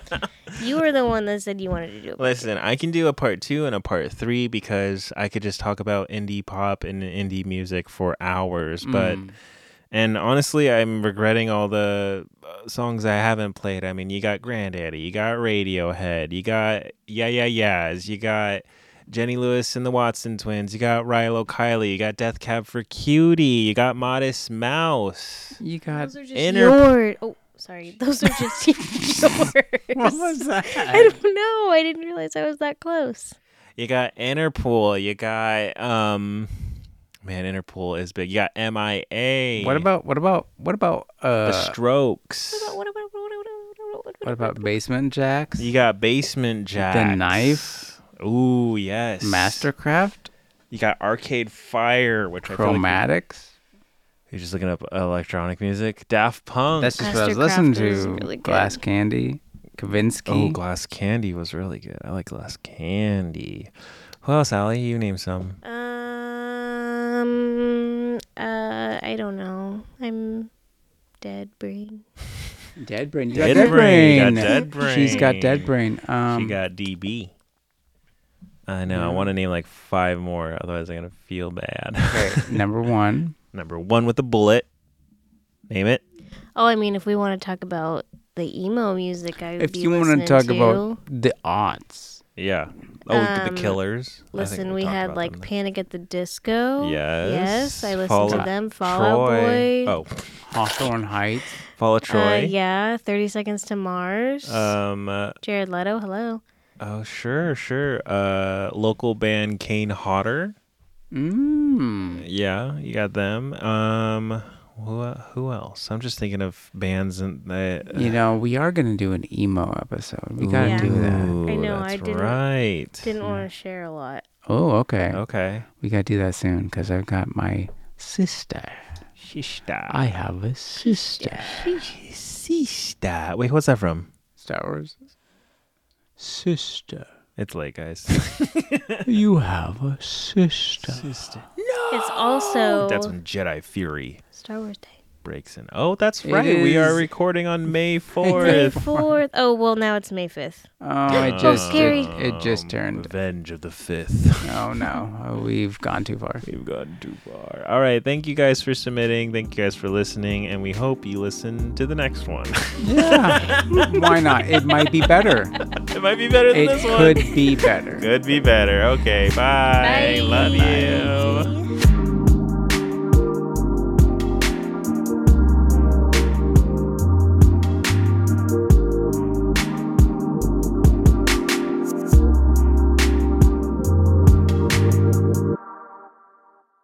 *laughs* you were the one that said you wanted to do a part Listen, I can do a part two and a part three because I could just talk about indie pop and indie music for hours. But Mm. And honestly, I'm regretting all the uh, songs I haven't played. I mean, you got Grandaddy, you got Radiohead, you got Yeah Yeah Yeahs, you got Jenny Lewis and the Watson Twins, you got Rilo Kiley, you got Death Cab for Cutie, you got Modest Mouse. you got Those are just Inner- your. Oh, sorry. *laughs* Those are just *laughs* yours. what was *laughs* that? I don't know. I didn't realize I was that close. You got Interpol. You got um, man, Interpol is big. You got MIA. What about what about what about uh the Strokes? What about, what about, what about, what about, what about Basement Jaxx? You got Basement Jaxx. The Knife? Ooh, yes. Mastercraft? You got Arcade Fire, which I feel like Chromatics? you're just looking up electronic music. Daft Punk. That's just what I was listening to. really. Glass Candy, Kavinsky. oh, Glass Candy was really good. I like Glass Candy. Who else, Allie? You name some. Um. Uh. I don't know. I'm dead brain. Dead Brain. You Dead got Dead Brain. Brain. Got Dead *laughs* She's got Dead Brain. Brain. Um, she got DB. I know. I want to name like five more, otherwise I'm gonna feel bad. Okay, *laughs* number one. Number one with the bullet. Name it. Oh, I mean, if we want to talk about the emo music, I would If be you want to talk about the odds, Yeah. Oh, Um, the Killers. Listen, we talked had like them. Panic at the Disco. Yes. Yes, I listened Fall to Out- them. Fallout Troy. Boy. Oh, Hawthorne Heights. Fall Out Uh, Troy. yeah, 30 Seconds to Mars. Um. uh, Jared Leto, hello. oh, sure, sure. Uh, local band Kane Hodder. Mmm. Yeah, you got them. Um, who who else? I'm just thinking of bands and the. You know, we are gonna do an emo episode. We gotta Yeah. do that. I know, That's I didn't- right. Didn't want to share a lot. Oh, okay. Okay. We gotta do that soon because I've got my sister. Shishta. I have a sister. Sister. Wait, what's that from? Star Wars. Sister. It's late, guys. *laughs* You have a sister. Sister. No. It's also That's when Jedi Fury Star Wars Day. breaks in. Oh, that's It right. We are is- recording on May *laughs* May 4th. 4th. Oh, well, now it's May 5th. Oh, it just scary. It, it just Um, turned. Revenge of the Fifth. *laughs* Oh no, oh, we've gone too far. We've gone too far. All right. Thank you guys for submitting. Thank you guys for listening. And we hope you listen to the next one. *laughs* Yeah. Why not? It might be better. it might be better than It this one. could be better. Could be better. Okay. Bye. Bye. Love you.